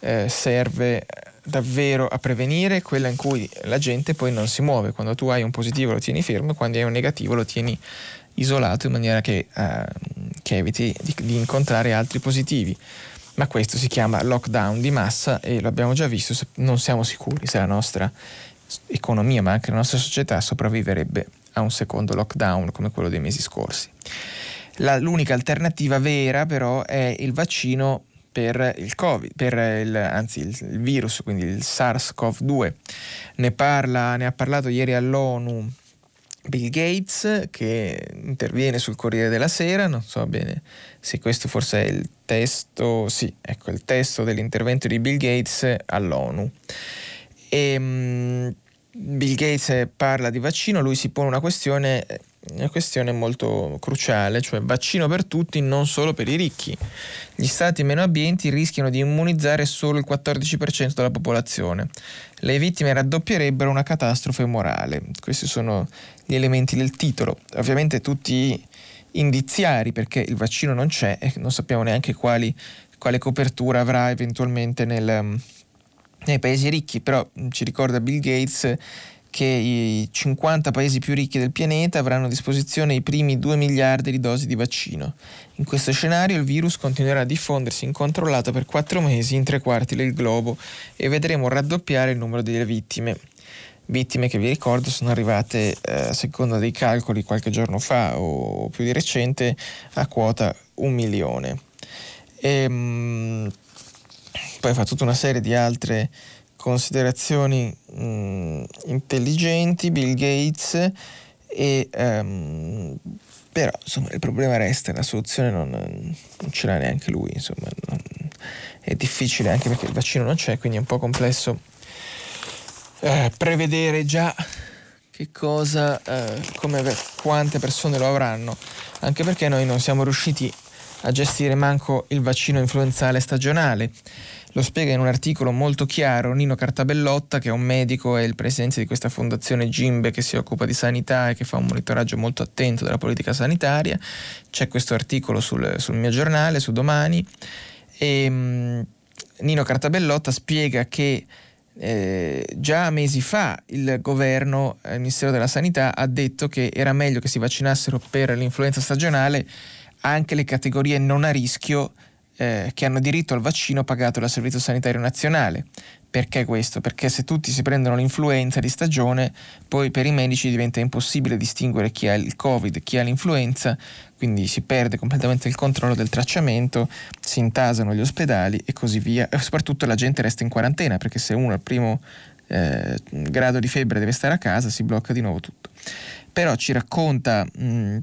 eh, serve davvero a prevenire quella in cui la gente poi non si muove. Quando tu hai un positivo lo tieni fermo, quando hai un negativo lo tieni isolato in maniera che, uh, che eviti di, di, incontrare altri positivi. Ma questo si chiama lockdown di massa e lo abbiamo già visto, non siamo sicuri se la nostra economia ma anche la nostra società sopravviverebbe a un secondo lockdown come quello dei mesi scorsi. La, l'unica alternativa vera però è il vaccino per il Covid, per il, anzi il, il virus, quindi il SARS-CoV-2. Ne, parla, ne ha parlato ieri all'ONU Bill Gates che interviene sul Corriere della Sera, non so bene se questo forse è il testo, sì, ecco il testo dell'intervento di Bill Gates all'ONU. E, um, Bill Gates parla di vaccino, lui si pone una questione, una questione molto cruciale, cioè vaccino per tutti, non solo per i ricchi. Gli stati meno abbienti rischiano di immunizzare solo il 14% della popolazione. Le vittime raddoppierebbero una catastrofe morale. Questi sono gli elementi del titolo. Ovviamente tutti indiziari perché il vaccino non c'è e non sappiamo neanche quali, quale copertura avrà eventualmente nel nei paesi ricchi, però ci ricorda Bill Gates che i 50 paesi più ricchi del pianeta avranno a disposizione i primi 2 miliardi di dosi di vaccino. In questo scenario il virus continuerà a diffondersi incontrollato per 4 mesi in tre quarti del globo e vedremo raddoppiare il numero delle vittime. Vittime che vi ricordo sono arrivate, eh, a seconda dei calcoli, qualche giorno fa o più di recente, a quota un milione. E, ehm, poi fa tutta una serie di altre considerazioni mh, mm, intelligenti, Bill Gates, e, um, però insomma il problema resta, la soluzione non, non ce l'ha neanche lui, insomma non, è difficile anche perché il vaccino non c'è, quindi è un po' complesso eh, prevedere già che cosa, eh, come, quante persone lo avranno, anche perché noi non siamo riusciti a gestire manco il vaccino influenzale stagionale. Lo spiega in un articolo molto chiaro Nino Cartabellotta, che è un medico e il presidente di questa fondazione Gimbe che si occupa di sanità e che fa un monitoraggio molto attento della politica sanitaria. C'è questo articolo sul, sul mio giornale, su domani. E, um, Nino Cartabellotta spiega che eh, già mesi fa il governo, eh, il Ministero della Sanità, ha detto che era meglio che si vaccinassero per l'influenza stagionale anche le categorie non a rischio eh, che hanno diritto al vaccino pagato dal Servizio Sanitario Nazionale. Perché questo? Perché se tutti si prendono l'influenza di stagione, poi per i medici diventa impossibile distinguere chi ha il Covid e chi ha l'influenza, quindi si perde completamente il controllo del tracciamento, si intasano gli ospedali e così via. E soprattutto la gente resta in quarantena, perché se uno al primo eh, grado di febbre deve stare a casa, si blocca di nuovo tutto. Però ci racconta mh,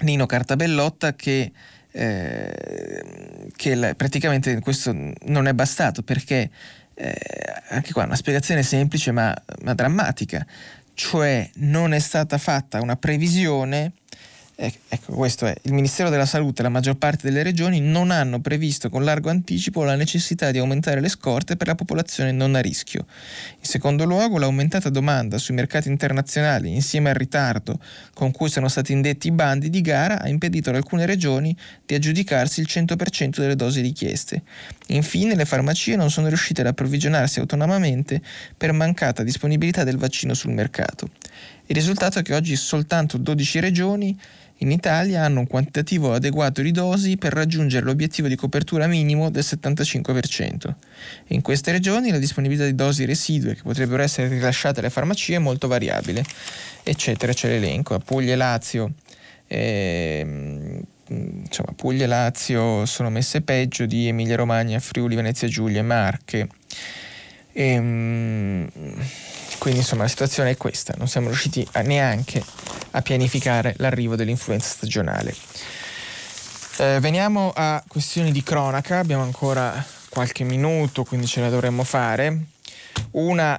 Nino Cartabellotta che eh, che la, praticamente questo non è bastato perché eh, anche qua una spiegazione semplice ma, ma drammatica, cioè non è stata fatta una previsione Ecco, questo è. Il Ministero della Salute e la maggior parte delle regioni non hanno previsto con largo anticipo la necessità di aumentare le scorte per la popolazione non a rischio. In secondo luogo, l'aumentata domanda sui mercati internazionali, insieme al ritardo con cui sono stati indetti i bandi di gara, ha impedito ad alcune regioni di aggiudicarsi il 100% delle dosi richieste. Infine, le farmacie non sono riuscite ad approvvigionarsi autonomamente per mancata disponibilità del vaccino sul mercato. Il risultato è che oggi soltanto 12 regioni in Italia hanno un quantitativo adeguato di dosi per raggiungere l'obiettivo di copertura minimo del 75%. In queste regioni la disponibilità di dosi residue che potrebbero essere rilasciate alle farmacie è molto variabile, eccetera, c'è l'elenco. Puglia e Lazio, eh, insomma, Puglia e Lazio sono messe peggio di Emilia Romagna, Friuli, Venezia Giulia e Marche. E, ehm, quindi insomma la situazione è questa, non siamo riusciti a neanche a pianificare l'arrivo dell'influenza stagionale. Eh, veniamo a questioni di cronaca, abbiamo ancora qualche minuto, quindi ce la dovremmo fare. Una,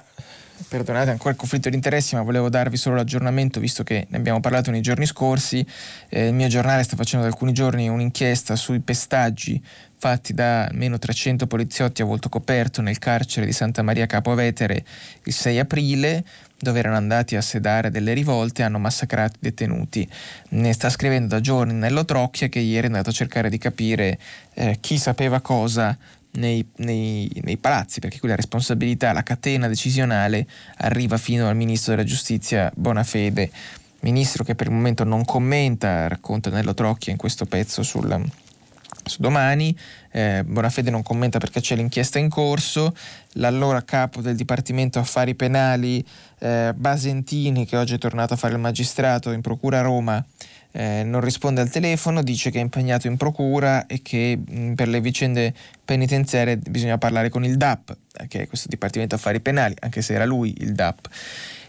perdonate ancora il conflitto di interessi, ma volevo darvi solo l'aggiornamento visto che ne abbiamo parlato nei giorni scorsi. Eh, il mio giornale sta facendo da alcuni giorni un'inchiesta sui pestaggi fatti da almeno 300 poliziotti a volto coperto nel carcere di Santa Maria Capovetere il 6 aprile, dove erano andati a sedare delle rivolte e hanno massacrato i detenuti. Ne sta scrivendo da giorni Nello Trocchia che ieri è andato a cercare di capire eh, chi sapeva cosa nei, nei, nei, palazzi, perché qui la responsabilità, la catena decisionale arriva fino al ministro della giustizia Bonafede, ministro che per il momento non commenta, racconta Nello Trocchia in questo pezzo sul su domani. Eh, Bonafede non commenta perché c'è l'inchiesta in corso. L'allora capo del Dipartimento Affari Penali, eh, Basentini, che oggi è tornato a fare il magistrato in Procura Roma, eh, non risponde al telefono, dice che è impegnato in procura e che mh, per le vicende penitenziarie bisogna parlare con il DAP, che è questo Dipartimento Affari Penali, anche se era lui il DAP.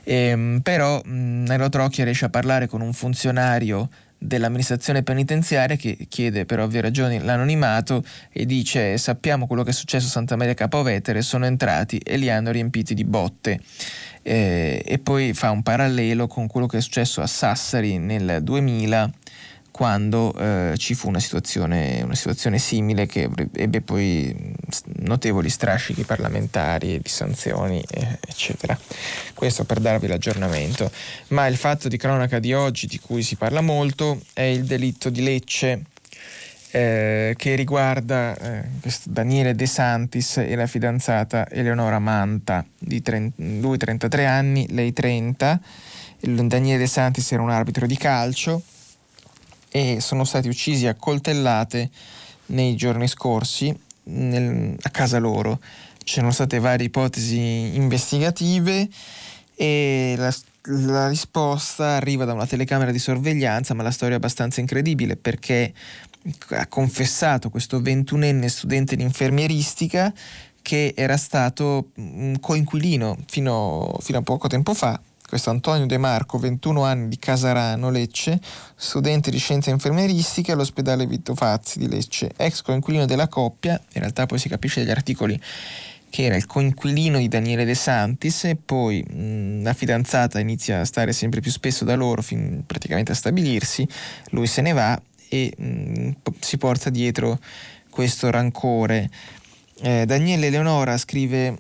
Ehm, però mh, Nello Trocchia riesce a parlare con un funzionario dell'amministrazione penitenziaria che chiede per ovvie ragioni l'anonimato e dice sappiamo quello che è successo a Santa Maria Capovetere, sono entrati e li hanno riempiti di botte. Eh, e poi fa un parallelo con quello che è successo a Sassari nel 2000 quando eh, ci fu una situazione, una situazione, simile che ebbe poi notevoli strascichi parlamentari di sanzioni, eccetera. Questo per darvi l'aggiornamento. Ma il fatto di cronaca di oggi, di cui si parla molto, è il delitto di Lecce. Eh, che riguarda eh, Daniele De Santis e la fidanzata Eleonora Manta, 30, lui 33 anni, lei 30. Il Daniele De Santis era un arbitro di calcio e sono stati uccisi a coltellate nei giorni scorsi nel, a casa loro. C'erano state varie ipotesi investigative e la, la, risposta arriva da una telecamera di sorveglianza, ma la storia è abbastanza incredibile perché ha confessato questo ventunenne studente di infermieristica che era stato un coinquilino fino, fino a poco tempo fa questo Antonio De Marco, 21 anni di Casarano, Lecce, studente di scienze infermieristiche all'ospedale Vitto Fazzi di Lecce, ex coinquilino della coppia, in realtà poi si capisce dagli articoli che era il coinquilino di Daniele De Santis e poi mh, la fidanzata inizia a stare sempre più spesso da loro, fin praticamente a stabilirsi, lui se ne va e mh, si porta dietro questo rancore. Eh, Daniele Leonora scrive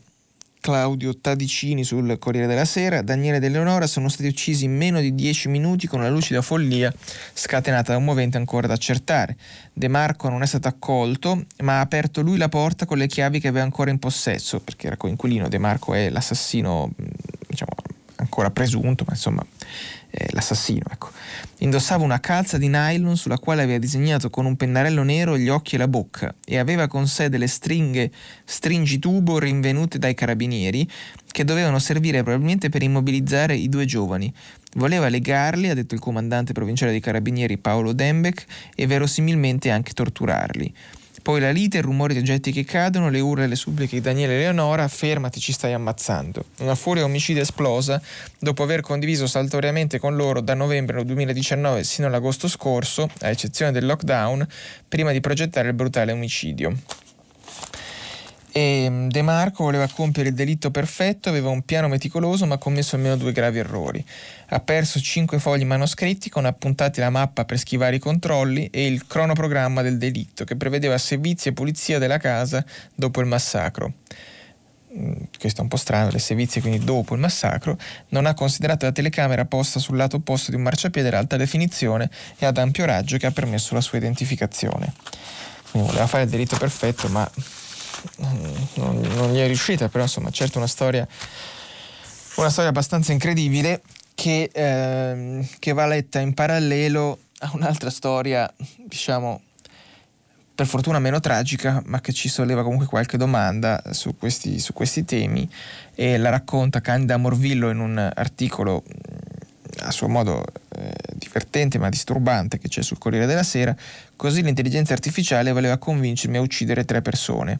Claudio Tadicini sul Corriere della Sera, Daniele ed Eleonora sono stati uccisi in meno di dieci minuti con una lucida follia scatenata da un movente ancora da accertare. De Marco non è stato accolto, ma ha aperto lui la porta con le chiavi che aveva ancora in possesso, perché era coinquilino, De Marco è l'assassino, diciamo, ancora presunto, ma insomma eh, l'assassino. Ecco. Indossava una calza di nylon sulla quale aveva disegnato con un pennarello nero gli occhi e la bocca e aveva con sé delle stringhe stringitubo rinvenute dai carabinieri che dovevano servire probabilmente per immobilizzare i due giovani. Voleva legarli, ha detto il comandante provinciale dei carabinieri Paolo Dembeck, e verosimilmente anche torturarli. Poi la lite, il rumore di oggetti che cadono, le urla e le suppliche di Daniele e Leonora, fermati, ci stai ammazzando. Una furia omicida esplosa dopo aver condiviso saltuariamente con loro da novembre 2019 sino all'agosto scorso, a eccezione del lockdown, prima di progettare il brutale omicidio. E mm, De Marco voleva compiere il delitto perfetto, aveva un piano meticoloso ma ha commesso almeno due gravi errori. Ha perso cinque fogli manoscritti con appuntati la mappa per schivare i controlli e il cronoprogramma del delitto che prevedeva servizi e pulizia della casa dopo il massacro. Mm, questo è un po' strano, le sevizie quindi dopo il massacro, non ha considerato la telecamera posta sul lato opposto di un marciapiede ad alta definizione e ad ampio raggio che ha permesso la sua identificazione. Quindi voleva fare il delitto perfetto, ma non, non, gli è riuscita, però insomma certo una storia, una storia abbastanza incredibile che, eh, che va letta in parallelo a un'altra storia, diciamo, per fortuna meno tragica, ma che ci solleva comunque qualche domanda su questi, su questi temi e la racconta Candida Morvillo in un articolo a suo modo eh, divertente ma disturbante che c'è sul Corriere della Sera, così l'intelligenza artificiale voleva convincermi a uccidere tre persone.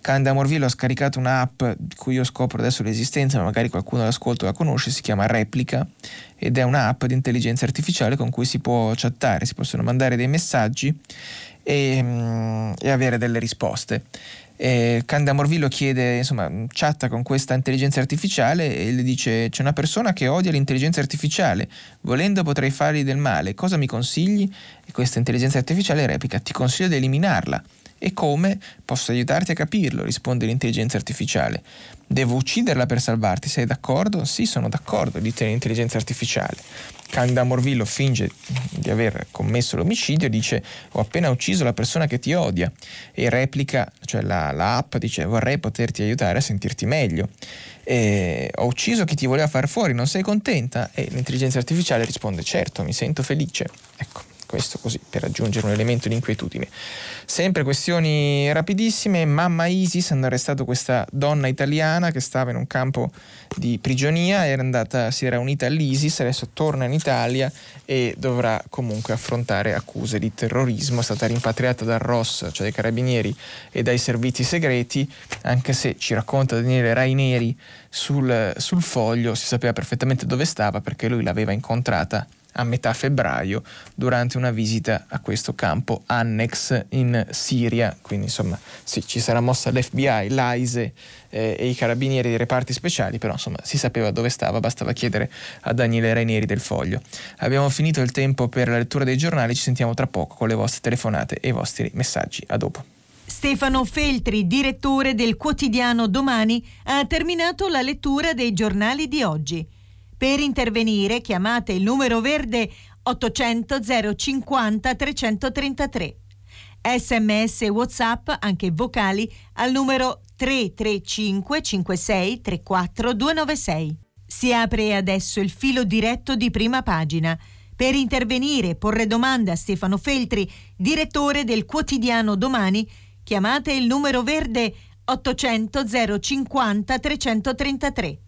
Canda Morvillo ha scaricato un'app di cui io scopro adesso l'esistenza, ma magari qualcuno all'ascolto la conosce, si chiama Replica ed è un'app di intelligenza artificiale con cui si può chattare, si possono mandare dei messaggi e, mm, e avere delle risposte. Eh, Canda Morvillo chiede, insomma, chatta con questa intelligenza artificiale e le dice c'è una persona che odia l'intelligenza artificiale, volendo potrei fargli del male, cosa mi consigli? E questa intelligenza artificiale replica ti consiglio di eliminarla. E come? Posso aiutarti a capirlo, risponde l'intelligenza artificiale. Devo ucciderla per salvarti, sei d'accordo? Sì, sono d'accordo, dice l'intelligenza artificiale. Candida Morvillo finge di aver commesso l'omicidio e dice ho appena ucciso la persona che ti odia e replica, cioè la, la app dice vorrei poterti aiutare a sentirti meglio. E, ho ucciso chi ti voleva far fuori, non sei contenta? E l'intelligenza artificiale risponde certo, mi sento felice. Ecco questo così per aggiungere un elemento di inquietudine. Sempre questioni rapidissime, mamma Isis hanno arrestato questa donna italiana che stava in un campo di prigionia, era andata, si era unita all'ISIS, adesso torna in Italia e dovrà comunque affrontare accuse di terrorismo, è stata rimpatriata dal ROS, cioè dai carabinieri e dai servizi segreti, anche se ci racconta Daniele Raineri sul, sul foglio, si sapeva perfettamente dove stava perché lui l'aveva incontrata a metà febbraio durante una visita a questo campo annex in Siria. Quindi insomma sì, ci sarà mossa l'FBI, l'AISE eh, e i carabinieri dei reparti speciali, però insomma si sapeva dove stava, bastava chiedere a Daniele Rainieri del Foglio. Abbiamo finito il tempo per la lettura dei giornali, ci sentiamo tra poco con le vostre telefonate e i vostri messaggi. A dopo. Stefano Feltri, direttore del quotidiano Domani, ha terminato la lettura dei giornali di oggi. Per intervenire chiamate il numero verde 800 050 333. Sms WhatsApp, anche vocali, al numero 335 56 34 296. Si apre adesso il filo diretto di prima pagina. Per intervenire e porre domande a Stefano Feltri, direttore del quotidiano Domani, chiamate il numero verde 800 050 333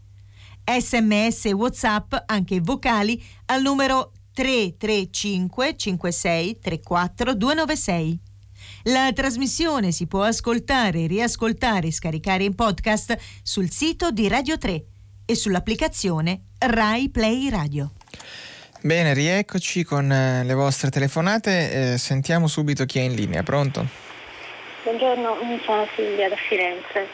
sms e whatsapp anche vocali al numero 335 56 34 296. La trasmissione si può ascoltare, riascoltare e scaricare in podcast sul sito di Radio 3 e sull'applicazione Rai Play Radio. Bene, rieccoci con eh, le vostre telefonate. Eh, sentiamo subito chi è in linea. Pronto? Buongiorno, sono Silvia da Firenze.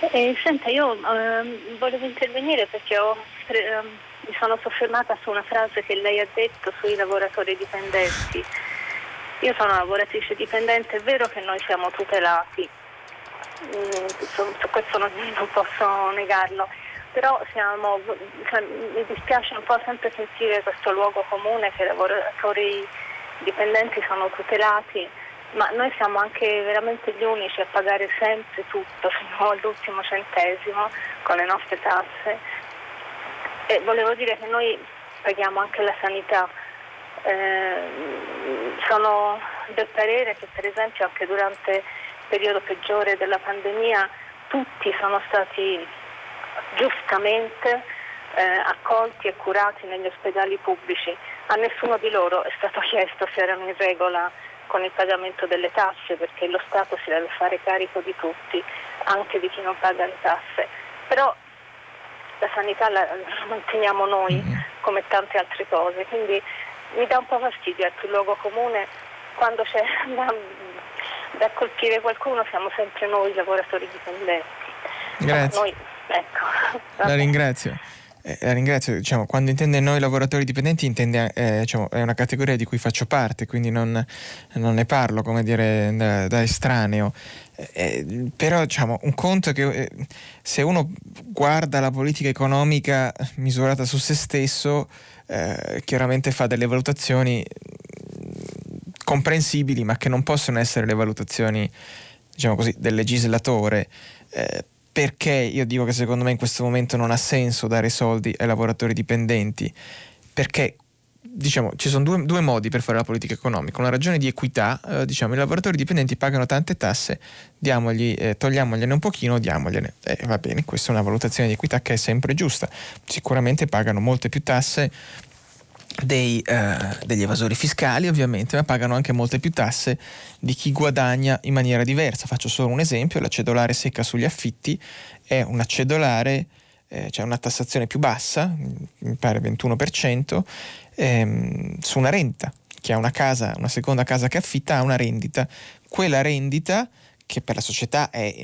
Eh, senta, io eh, volevo intervenire perché ho, eh, mi sono soffermata su una frase che lei ha detto sui lavoratori dipendenti. Io sono lavoratrice dipendente, è vero che noi siamo tutelati, mm, su, su, questo non, non, posso negarlo, però siamo, cioè, mi dispiace un po' sempre sentire questo luogo comune che i lavoratori dipendenti sono tutelati ma noi siamo anche veramente gli unici a pagare sempre tutto fino all'ultimo centesimo con le nostre tasse e volevo dire che noi paghiamo anche la sanità. Eh, sono del parere che per esempio anche durante il periodo peggiore della pandemia tutti sono stati giustamente eh, accolti e curati negli ospedali pubblici. A nessuno di loro è stato chiesto se erano in regola con il pagamento delle tasse perché lo Stato si deve fare carico di tutti, anche di chi non paga le tasse. Però la sanità la, manteniamo noi mm-hmm. come tante altre cose, quindi mi dà un po' fastidio ecco, il luogo comune quando c'è da, da colpire qualcuno siamo sempre noi lavoratori dipendenti. Grazie. Noi, ecco. La ringrazio. Eh, la ringrazio, diciamo, quando intende noi lavoratori dipendenti intende, eh, diciamo, è una categoria di cui faccio parte, quindi non, non ne parlo come dire da, da estraneo. Eh, eh però diciamo, un conto è che eh, se uno guarda la politica economica misurata su se stesso, eh, chiaramente fa delle valutazioni comprensibili, ma che non possono essere le valutazioni diciamo così, del legislatore perché io dico che secondo me in questo momento non ha senso dare soldi ai lavoratori dipendenti? Perché diciamo, ci sono due, due, modi per fare la politica economica. Una ragione di equità, eh, diciamo, i lavoratori dipendenti pagano tante tasse, diamogli, eh, togliamogliene un pochino, diamogliene. Eh, va bene, questa è una valutazione di equità che è sempre giusta. Sicuramente pagano molte più tasse dei, eh, degli evasori fiscali ovviamente, ma pagano anche molte più tasse di chi guadagna in maniera diversa. Faccio solo un esempio, la cedolare secca sugli affitti è una cedolare, eh, cioè una tassazione più bassa, mi pare 21%, ehm, su una renta. Chi ha una casa, una seconda casa che affitta ha una rendita. Quella rendita che per la società è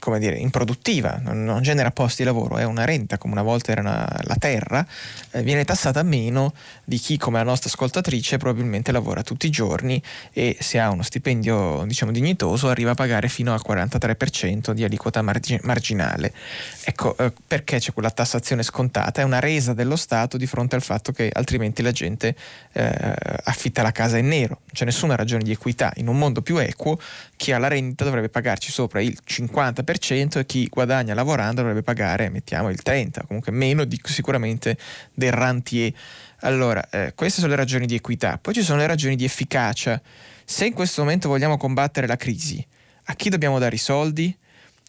come dire, improduttiva, non, non, genera posti di lavoro, è una renta come una volta era una, la terra, eh, viene tassata meno di chi come la nostra ascoltatrice probabilmente lavora tutti i giorni e se ha uno stipendio diciamo dignitoso arriva a pagare fino al 43% di aliquota margi- marginale. Ecco eh, perché c'è quella tassazione scontata, è una resa dello Stato di fronte al fatto che altrimenti la gente eh, affitta la casa in nero, non c'è nessuna ragione di equità, in un mondo più equo chi ha la rendita dovrebbe pagarci sopra il 50% 30% e chi guadagna lavorando dovrebbe pagare, mettiamo, il 30%, comunque meno di, sicuramente del rantier. Allora, eh, queste sono le ragioni di equità. Poi ci sono le ragioni di efficacia. Se in questo momento vogliamo combattere la crisi, a chi dobbiamo dare i soldi?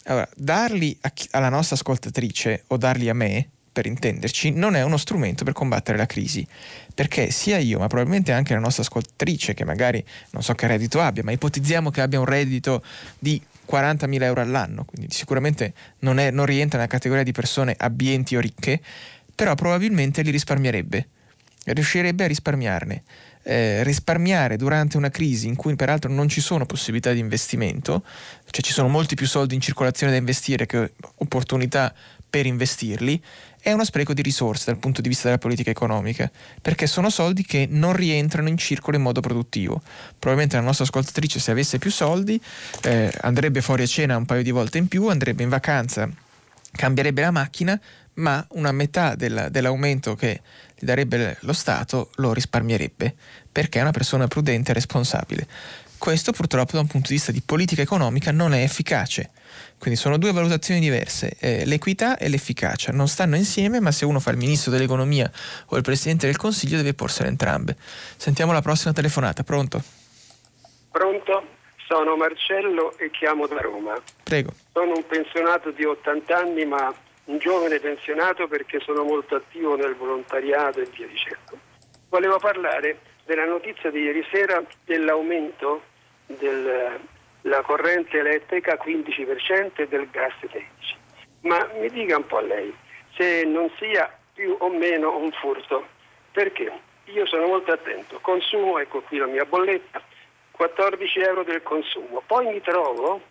Allora, darli chi, alla nostra ascoltatrice o darli a me, per intenderci, non è uno strumento per combattere la crisi, perché sia io, ma probabilmente anche la nostra ascoltatrice, che magari non so che reddito abbia, ma ipotizziamo che abbia un reddito di 40.000 euro all'anno, quindi sicuramente non, è, non rientra nella categoria di persone abbienti o ricche, però probabilmente li risparmierebbe, riuscirebbe a risparmiarne. Eh, risparmiare durante una crisi in cui peraltro non ci sono possibilità di investimento, cioè ci sono molti più soldi in circolazione da investire che opportunità per investirli, è uno spreco di risorse dal punto di vista della politica economica, perché sono soldi che non rientrano in circolo in modo produttivo. Probabilmente la nostra ascoltatrice se avesse più soldi eh, andrebbe fuori a cena un paio di volte in più, andrebbe in vacanza, cambierebbe la macchina, ma una metà della, dell'aumento che gli darebbe lo Stato lo risparmierebbe, perché è una persona prudente e responsabile. Questo purtroppo da un punto di vista di politica economica non è efficace. Quindi sono due valutazioni diverse, eh, l'equità e l'efficacia. Non stanno insieme, ma se uno fa il ministro dell'economia o il presidente del consiglio deve porsene entrambe. Sentiamo la prossima telefonata, pronto? Pronto? Sono Marcello e chiamo da Roma. Prego. Sono un pensionato di 80 anni, ma un giovane pensionato perché sono molto attivo nel volontariato e via dicendo. Volevo parlare della notizia di ieri sera dell'aumento della corrente elettrica 15% e del gas 16%. Ma mi dica un po' lei se non sia più o meno un furto, perché io sono molto attento, consumo, ecco qui la mia bolletta, 14 euro del consumo, poi mi trovo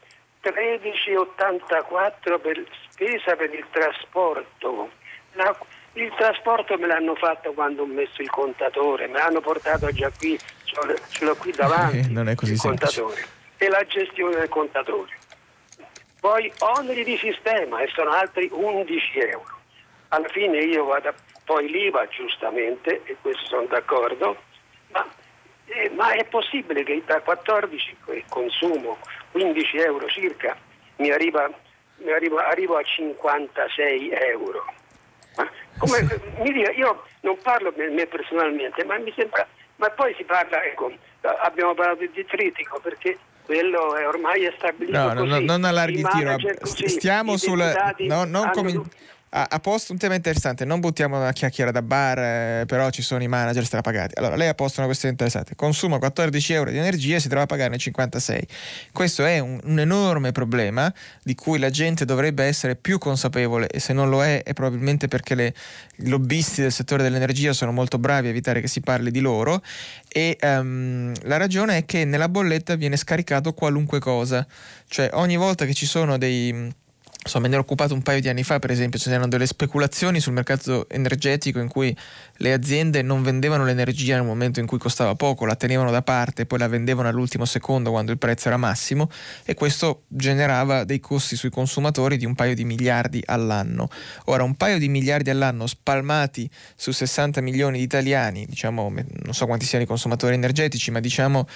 13,84 per spesa per il trasporto. La, il trasporto me l'hanno fatto quando ho messo il contatore, me l'hanno portato già qui, ce l'ho qui davanti, eh, non è così il semplice. contatore e la gestione del contatore. Poi oneri di sistema e sono altri 11 euro. Alla fine io vado, poi l'IVA giustamente, e questo sono d'accordo, ma, eh, ma è possibile che da 14 consumo 15 euro circa, mi arriva, mi arriva, arrivo a 56 euro. Come, mi dica, io non parlo per me personalmente, ma mi sembra, ma poi si parla, ecco, abbiamo parlato di tritico perché quello è ormai è stabilito no, così. No, non allarghi il tiro, così, stiamo sul... No, non cominciamo ha, posto un tema interessante, non buttiamo una chiacchiera da bar, eh, però ci sono i manager strapagati. Allora, lei ha posto una questione interessante, consuma 14 euro di energia e si trova a pagarne 56. Questo è un, un, enorme problema di cui la gente dovrebbe essere più consapevole. E se non lo è è probabilmente perché le, i lobbisti del settore dell'energia sono molto bravi a evitare che si parli di loro. E um, la ragione è che nella bolletta viene scaricato qualunque cosa, cioè ogni volta che ci sono dei Insomma, me ne ero occupato un paio di anni fa, per esempio, c'erano delle speculazioni sul mercato energetico in cui le aziende non vendevano l'energia nel momento in cui costava poco, la tenevano da parte poi la vendevano all'ultimo secondo quando il prezzo era massimo e questo generava dei costi sui consumatori di un paio di miliardi all'anno. Ora, un paio di miliardi all'anno spalmati su 60 milioni di italiani, diciamo, non so quanti siano i consumatori energetici, ma diciamo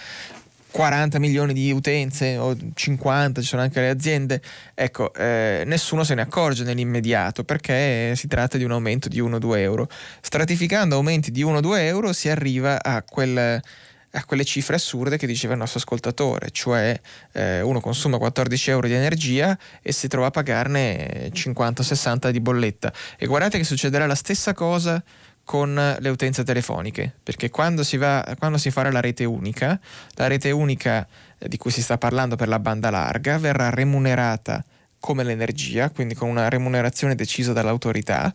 40 milioni di utenze o 50, ci sono anche le aziende, ecco, eh, nessuno se ne accorge nell'immediato perché si tratta di un aumento di 1-2 euro. Stratificando aumenti di 1-2 euro si arriva a quel a quelle cifre assurde che diceva il nostro ascoltatore, cioè eh, uno consuma 14 euro di energia e si trova a pagarne 50-60 di bolletta. E guardate che succederà la stessa cosa con le utenze telefoniche, perché quando si, va, quando si farà la rete unica, la rete unica eh, di cui si sta parlando per la banda larga verrà remunerata come l'energia, quindi con una remunerazione decisa dall'autorità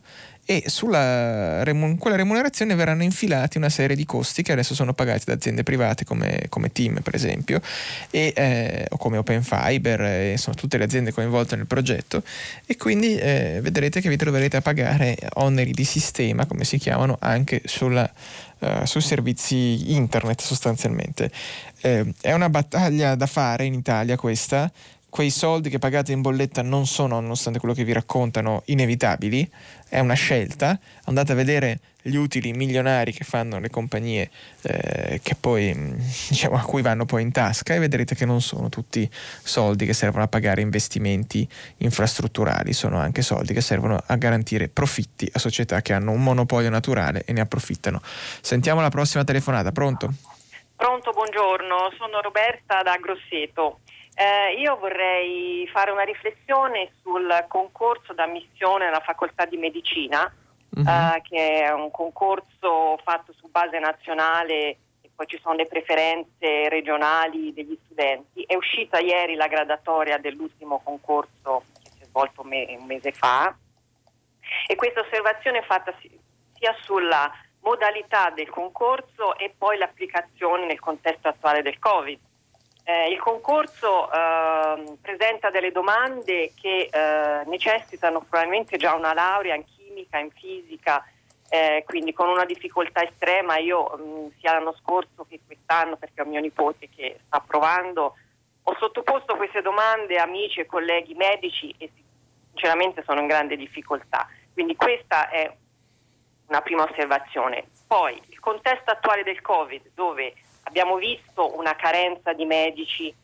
e sulla remun- quella remunerazione verranno infilati una serie di costi che adesso sono pagati da aziende private come, come Team per esempio e, eh, o come Open Fiber, eh, sono tutte le aziende coinvolte nel progetto. E quindi eh, vedrete che vi troverete a pagare oneri di sistema come si chiamano anche sulla, uh, sui servizi internet sostanzialmente. Eh, è una battaglia da fare in Italia questa. Quei soldi che pagate in bolletta non sono, nonostante quello che vi raccontano, inevitabili, è una scelta. Andate a vedere gli utili milionari che fanno le compagnie eh, poi, mm, diciamo, a cui vanno poi in tasca e vedrete che non sono tutti soldi che servono a pagare investimenti infrastrutturali, sono anche soldi che servono a garantire profitti a società che hanno un monopolio naturale e ne approfittano. Sentiamo la prossima telefonata, pronto? Pronto, buongiorno, sono Roberta da Grosseto. Eh, io vorrei fare una riflessione sul concorso d'ammissione alla facoltà di medicina, uh-huh. eh, che è un concorso fatto su base nazionale e poi ci sono le preferenze regionali degli studenti. È uscita ieri la gradatoria dell'ultimo concorso che si è svolto me- un mese fa e questa osservazione è fatta sia sulla modalità del concorso e poi l'applicazione nel contesto attuale del Covid. Eh, il concorso eh, presenta delle domande che eh, necessitano probabilmente già una laurea in chimica, in fisica, eh, quindi con una difficoltà estrema. Io mh, mm, sia l'anno scorso che quest'anno, perché ho mio nipote che sta provando, ho sottoposto queste domande a amici e colleghi medici e sinceramente sono in grande difficoltà. Quindi questa è una prima osservazione. Poi il contesto attuale del Covid, dove abbiamo visto una carenza di medici,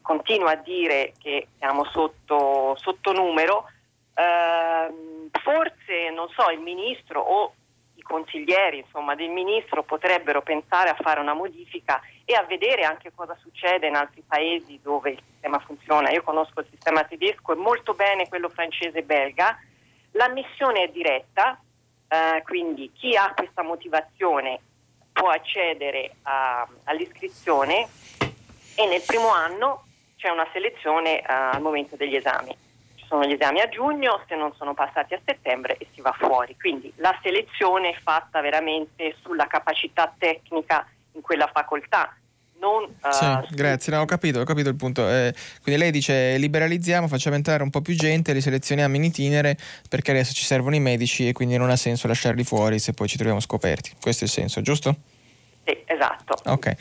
continua a dire che siamo sotto, sotto numero, eh, forse non so, il ministro o i consiglieri insomma, del ministro potrebbero pensare a fare una modifica e a vedere anche cosa succede in altri paesi dove il sistema funziona. Io conosco il sistema tedesco e molto bene quello francese e belga. L'ammissione è diretta, eh, quindi chi ha questa motivazione può accedere a, all'iscrizione e nel primo anno c'è una selezione uh, al momento degli esami. Ci sono gli esami a giugno, se non sono passati a settembre e si va fuori. Quindi la selezione è fatta veramente sulla capacità tecnica in quella facoltà, non, uh, sì, grazie, no, ho, capito, ho capito il punto. Eh, quindi lei dice liberalizziamo, facciamo entrare un po' più gente, li selezioniamo in itinere perché adesso ci servono i medici e quindi non ha senso lasciarli fuori se poi ci troviamo scoperti. Questo è il senso, giusto? Sì, esatto. Ok,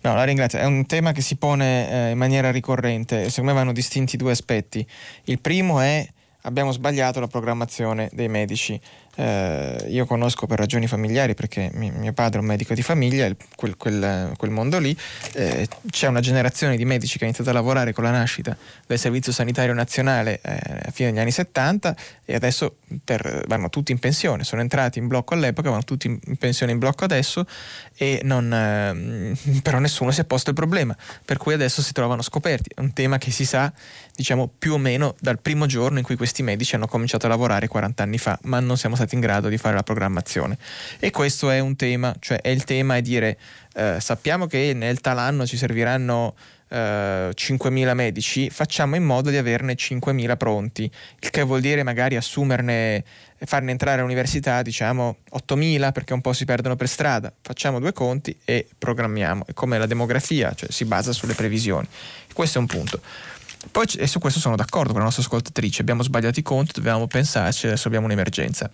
no, la ringrazio. È un tema che si pone eh, in maniera ricorrente. Secondo me vanno distinti due aspetti. Il primo è abbiamo sbagliato la programmazione dei medici. Eh, io conosco per ragioni familiari, perché mio padre è un medico di famiglia, quel, quel, quel mondo lì, eh, c'è una generazione di medici che ha iniziato a lavorare con la nascita del Servizio Sanitario Nazionale eh, a fine degli anni 70 e adesso per, vanno tutti in pensione, sono entrati in blocco all'epoca, vanno tutti in pensione in blocco adesso e non, eh, però nessuno si è posto il problema, per cui adesso si trovano scoperti. È un tema che si sa diciamo più o meno dal primo giorno in cui questi medici hanno cominciato a lavorare 40 anni fa, ma non siamo stati in grado di fare la programmazione. E questo è un tema, cioè è il tema è dire eh, sappiamo che nel tal anno ci serviranno eh, 5.000 medici, facciamo in modo di averne 5.000 pronti, il che vuol dire magari assumerne farne entrare all'università diciamo 8.000 perché un po' si perdono per strada, facciamo due conti e programmiamo, è come la demografia, cioè si basa sulle previsioni. Questo è un punto. Poi, e su questo sono d'accordo con la nostra ascoltatrice, abbiamo sbagliato i conti, dovevamo pensarci, adesso abbiamo un'emergenza.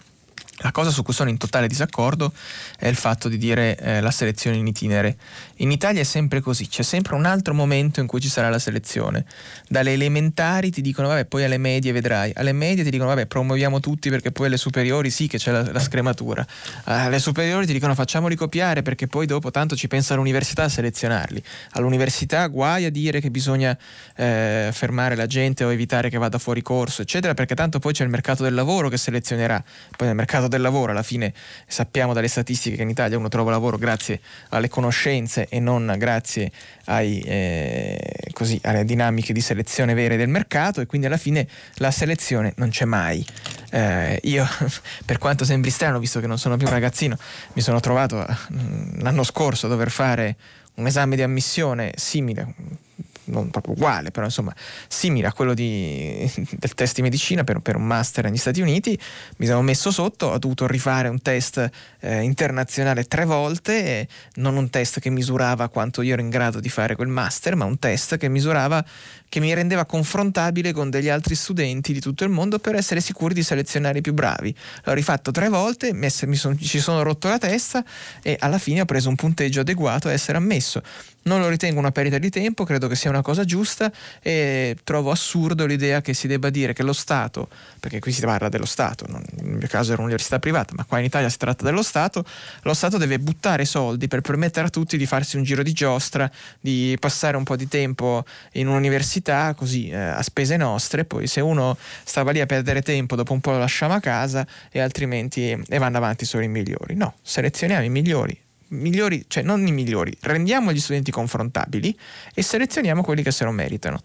La cosa su cui sono in totale disaccordo è il fatto di dire eh, la selezione in itinere. In Italia è sempre così, c'è sempre un altro momento in cui ci sarà la selezione. Dalle elementari ti dicono vabbè poi alle medie vedrai, alle medie ti dicono vabbè promuoviamo tutti perché poi alle superiori sì che c'è la, la scrematura, alle superiori ti dicono facciamoli copiare perché poi dopo tanto ci pensa l'università a selezionarli. All'università guai a dire che bisogna eh, fermare la gente o evitare che vada fuori corso eccetera perché tanto poi c'è il mercato del lavoro che selezionerà. Poi nel mercato del lavoro, alla fine sappiamo dalle statistiche che in Italia uno trova lavoro grazie alle conoscenze e non grazie ai, eh, così, alle dinamiche di selezione vere del mercato e quindi alla fine la selezione non c'è mai. Eh, io, per quanto sembri strano, visto che non sono più un ragazzino, mi sono trovato mm, l'anno scorso a dover fare un esame di ammissione simile non proprio uguale, però insomma simile a quello di, del test di medicina per, per, un master negli Stati Uniti, mi sono messo sotto, ho dovuto rifare un test eh, internazionale tre volte, non un test che misurava quanto io ero in grado di fare quel master, ma un test che misurava che mi rendeva confrontabile con degli altri studenti di tutto il mondo per essere sicuri di selezionare i più bravi. L'ho rifatto tre volte, son, ci sono rotto la testa e alla fine ho preso un punteggio adeguato a essere ammesso. Non lo ritengo una perdita di tempo, credo che sia una cosa giusta e trovo assurdo l'idea che si debba dire che lo Stato, perché qui si parla dello Stato, non, nel mio caso era un'università privata, ma qua in Italia si tratta dello Stato, lo Stato deve buttare soldi per permettere a tutti di farsi un giro di giostra, di passare un po' di tempo in un'università così eh, a spese nostre, poi se uno stava lì a perdere tempo dopo un po' lo lasciamo a casa e altrimenti e vanno avanti solo i migliori. No, selezioniamo i migliori, migliori, cioè non i migliori, rendiamo gli studenti confrontabili e selezioniamo quelli che se lo meritano.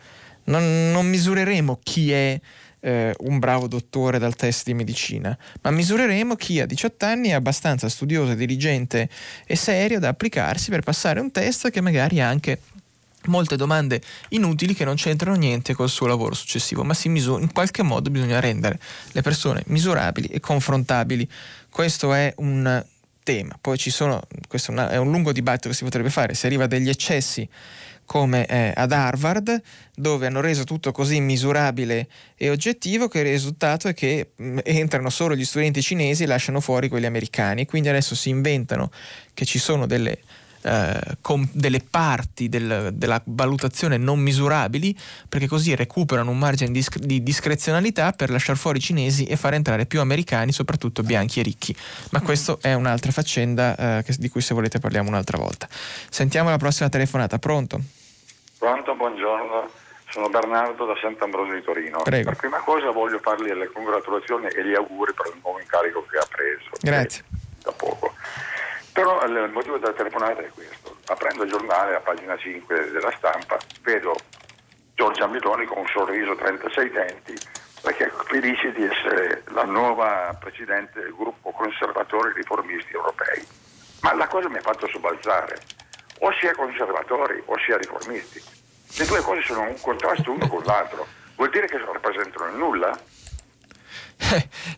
Non, non misureremo chi è eh, un bravo dottore dal test di medicina, ma misureremo chi a 18 anni è abbastanza studioso, diligente e serio da applicarsi per passare un test che magari anche molte domande inutili che non c'entrano niente col suo lavoro successivo, ma misura, in qualche modo bisogna rendere le persone misurabili e confrontabili. Questo è un tema. Poi ci sono, questo è, un lungo dibattito che si potrebbe fare, se arriva degli eccessi come eh, ad Harvard, dove hanno reso tutto così misurabile e oggettivo che il risultato è che mh, mm, entrano solo gli studenti cinesi e lasciano fuori quelli americani. Quindi adesso si inventano che ci sono delle eh, con delle parti del, della valutazione non misurabili, perché così recuperano un margine di, di discrezionalità per lasciare fuori i cinesi e far entrare più americani, soprattutto bianchi e ricchi. Ma mm. questa è un'altra faccenda eh, che, di cui se volete parliamo un'altra volta. Sentiamo la prossima telefonata. Pronto? Pronto, buongiorno. Sono Bernardo da Sant'Ambrosio di Torino. Prego. Per prima cosa voglio fargli le congratulazioni e gli auguri per il nuovo incarico che ha preso. Grazie. Da poco. Però il motivo della telefonata è questo. Aprendo il giornale a pagina 5 della stampa vedo Giorgia Meloni con un sorriso 36 denti perché felice di essere la nuova presidente del gruppo conservatori riformisti europei. Ma la cosa mi ha fatto sobbalzare. O si è conservatori o si è riformisti. Le due cose sono un contrasto uno con l'altro. Vuol dire che non rappresentano nulla?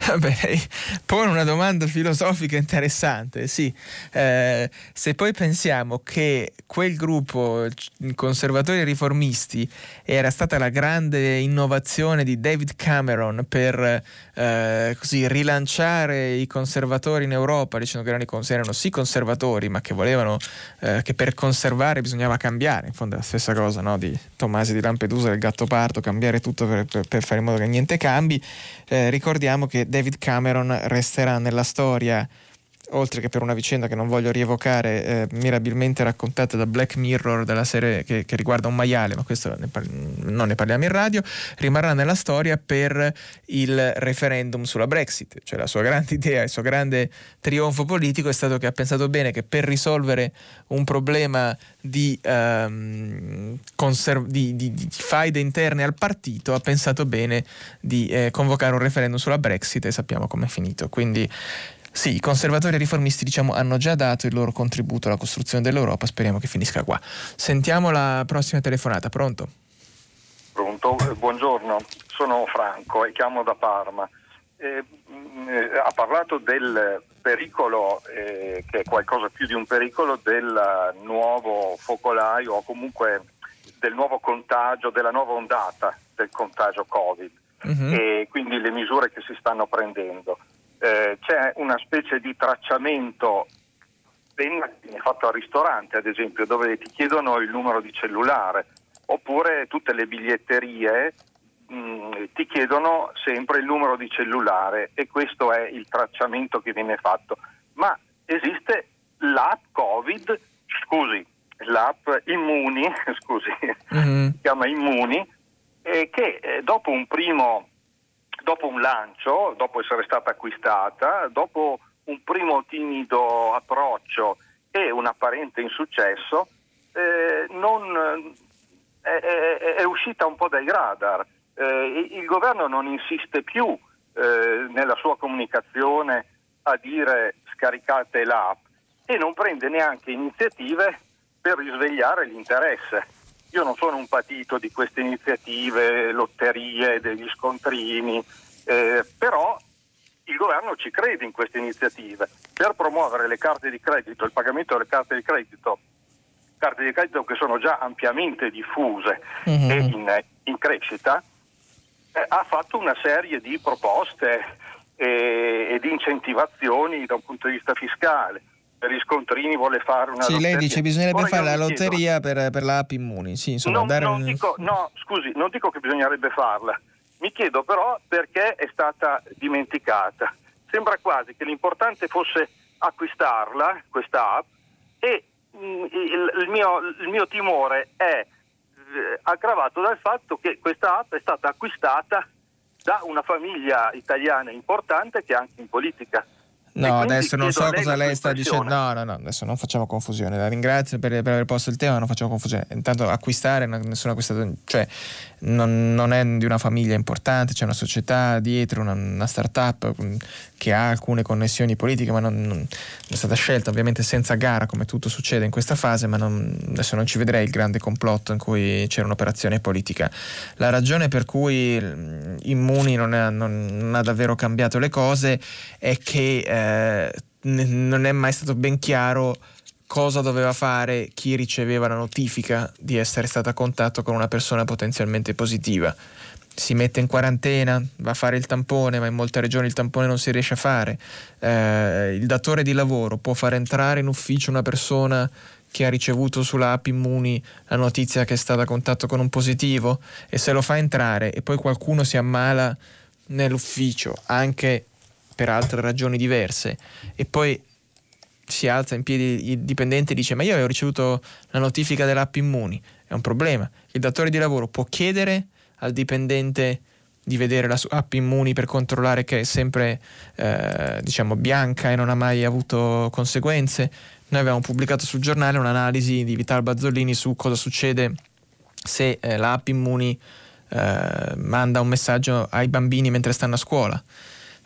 Eh, pone una domanda filosofica interessante, sì. Eh, se poi pensiamo che quel gruppo conservatori e riformisti era stata la grande innovazione di David Cameron per eh, così rilanciare i conservatori in Europa, dicendo che erano, erano sì conservatori, ma che volevano eh, che per conservare bisognava cambiare, in fondo è la stessa cosa no? di Tomasi di Lampedusa, del gatto parto, cambiare tutto per, per, per fare in modo che niente cambi. Eh, ricordiamo che David Cameron resterà nella storia oltre che per una vicenda che non voglio rievocare, eh, mirabilmente raccontata da Black Mirror della serie che, che riguarda un maiale, ma questo ne par- non ne parliamo in radio, rimarrà nella storia per il referendum sulla Brexit. Cioè la sua grande idea, il suo grande trionfo politico è stato che ha pensato bene che per risolvere un problema di, um, conserv- di, di, di faide interne al partito ha pensato bene di eh, convocare un referendum sulla Brexit e sappiamo com'è finito. Quindi sì, i conservatori e riformisti diciamo, hanno già dato il loro contributo alla costruzione dell'Europa, speriamo che finisca qua. Sentiamo la prossima telefonata, pronto? Pronto, eh, buongiorno, sono Franco e chiamo da Parma. Eh, eh, ha parlato del pericolo, eh, che è qualcosa più di un pericolo, del nuovo focolaio o comunque del nuovo contagio, della nuova ondata del contagio Covid uh-huh. e quindi le misure che si stanno prendendo eh, c'è una specie di tracciamento fatto al ristorante, ad esempio, dove ti chiedono il numero di cellulare, oppure tutte le biglietterie mh, mm, ti chiedono sempre il numero di cellulare e questo è il tracciamento che viene fatto. Ma esiste l'app Covid, scusi, l'app Immuni, scusi, mm-hmm. si chiama Immuni, eh, che eh, dopo un primo dopo un lancio, dopo essere stata acquistata, dopo un primo timido approccio e un apparente insuccesso, eh, non, è, è, è, uscita un po' dai radar. Eh, il governo non insiste più eh, nella sua comunicazione a dire scaricate l'app e non prende neanche iniziative per risvegliare l'interesse. Io non sono un patito di queste iniziative, lotterie, degli scontrini, eh, però il governo ci crede in queste iniziative. Per promuovere le carte di credito, il pagamento delle carte di credito carte di credito che sono già ampiamente diffuse mm-hmm. e in, in crescita, eh, ha fatto una serie di proposte e, e di incentivazioni da un punto di vista fiscale per gli scontrini vuole fare una sì, lotteria. lei dice che bisognerebbe Ora fare la lotteria per, per la app Immuni. Sì, insomma, non, non un... dico, no, scusi, non dico che bisognerebbe farla. Mi chiedo però perché è stata dimenticata. Sembra quasi che l'importante fosse acquistarla, questa app, e mh, il, il, mio, il, mio, timore è eh, aggravato dal fatto che questa app è stata acquistata da una famiglia italiana importante che è anche in politica No, adesso non so cosa lei sta dicendo. No, no, no, adesso non facciamo confusione. La ringrazio per, per aver posto il tema, non facciamo confusione. Intanto acquistare, nessuno ha acquistato, cioè non, non, è di una famiglia importante, c'è una società dietro, una, una start-up mm, che ha alcune connessioni politiche, ma non, non, è stata scelta ovviamente senza gara, come tutto succede in questa fase, ma adesso non ci vedrei il grande complotto in cui c'era un'operazione politica. La ragione per cui mm, Immuni non, è, non ha davvero cambiato le cose è che eh, non è mai stato ben chiaro cosa doveva fare chi riceveva la notifica di essere stato a contatto con una persona potenzialmente positiva. Si mette in quarantena, va a fare il tampone, ma in molte regioni il tampone non si riesce a fare. Eh, il datore di lavoro può far entrare in ufficio una persona che ha ricevuto sulla app Immuni la notizia che è stata a contatto con un positivo e se lo fa entrare e poi qualcuno si ammala nell'ufficio anche per altre ragioni diverse e poi si alza in piedi il dipendente e dice ma io avevo ricevuto la notifica dell'app Immuni, è un problema. Il datore di lavoro può chiedere al dipendente di vedere la sua app Immuni per controllare che è sempre eh, diciamo bianca e non ha mai avuto conseguenze. Noi abbiamo pubblicato sul giornale un'analisi di Vital Bazzolini su cosa succede se eh, l'app Immuni eh, manda un messaggio ai bambini mentre stanno a scuola.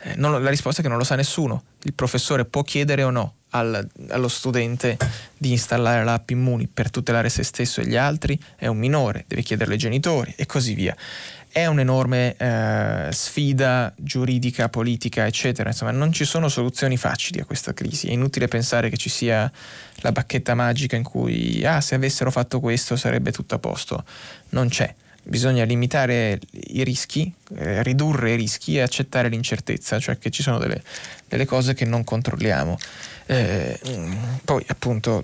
Eh, non, la risposta è che non lo sa nessuno. Il professore può chiedere o no al, allo studente di installare l'app Immuni per tutelare se stesso e gli altri, è un minore, deve chiederlo ai genitori e così via. È un'enorme eh, sfida giuridica, politica, eccetera. Insomma, non ci sono soluzioni facili a questa crisi. È inutile pensare che ci sia la bacchetta magica in cui, ah, se avessero fatto questo sarebbe tutto a posto. Non c'è bisogna limitare i rischi, eh, ridurre i rischi e accettare l'incertezza, cioè che ci sono delle, delle cose che non controlliamo. Eh, poi appunto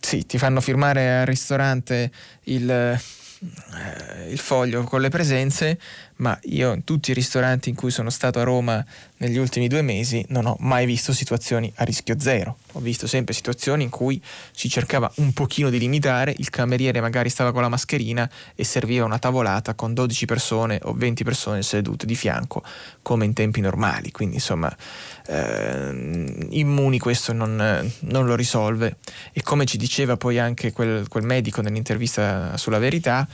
sì, ti fanno firmare al ristorante il, eh, il foglio con le presenze, ma io in tutti i ristoranti in cui sono stato a Roma negli ultimi due mesi non ho mai visto situazioni a rischio zero. Ho visto sempre situazioni in cui si cercava un pochino di limitare, il cameriere magari stava con la mascherina e serviva una tavolata con 12 persone o 20 persone sedute di fianco, come in tempi normali. Quindi insomma, eh, Immuni questo non, non, lo risolve. E come ci diceva poi anche quel, quel medico nell'intervista sulla verità,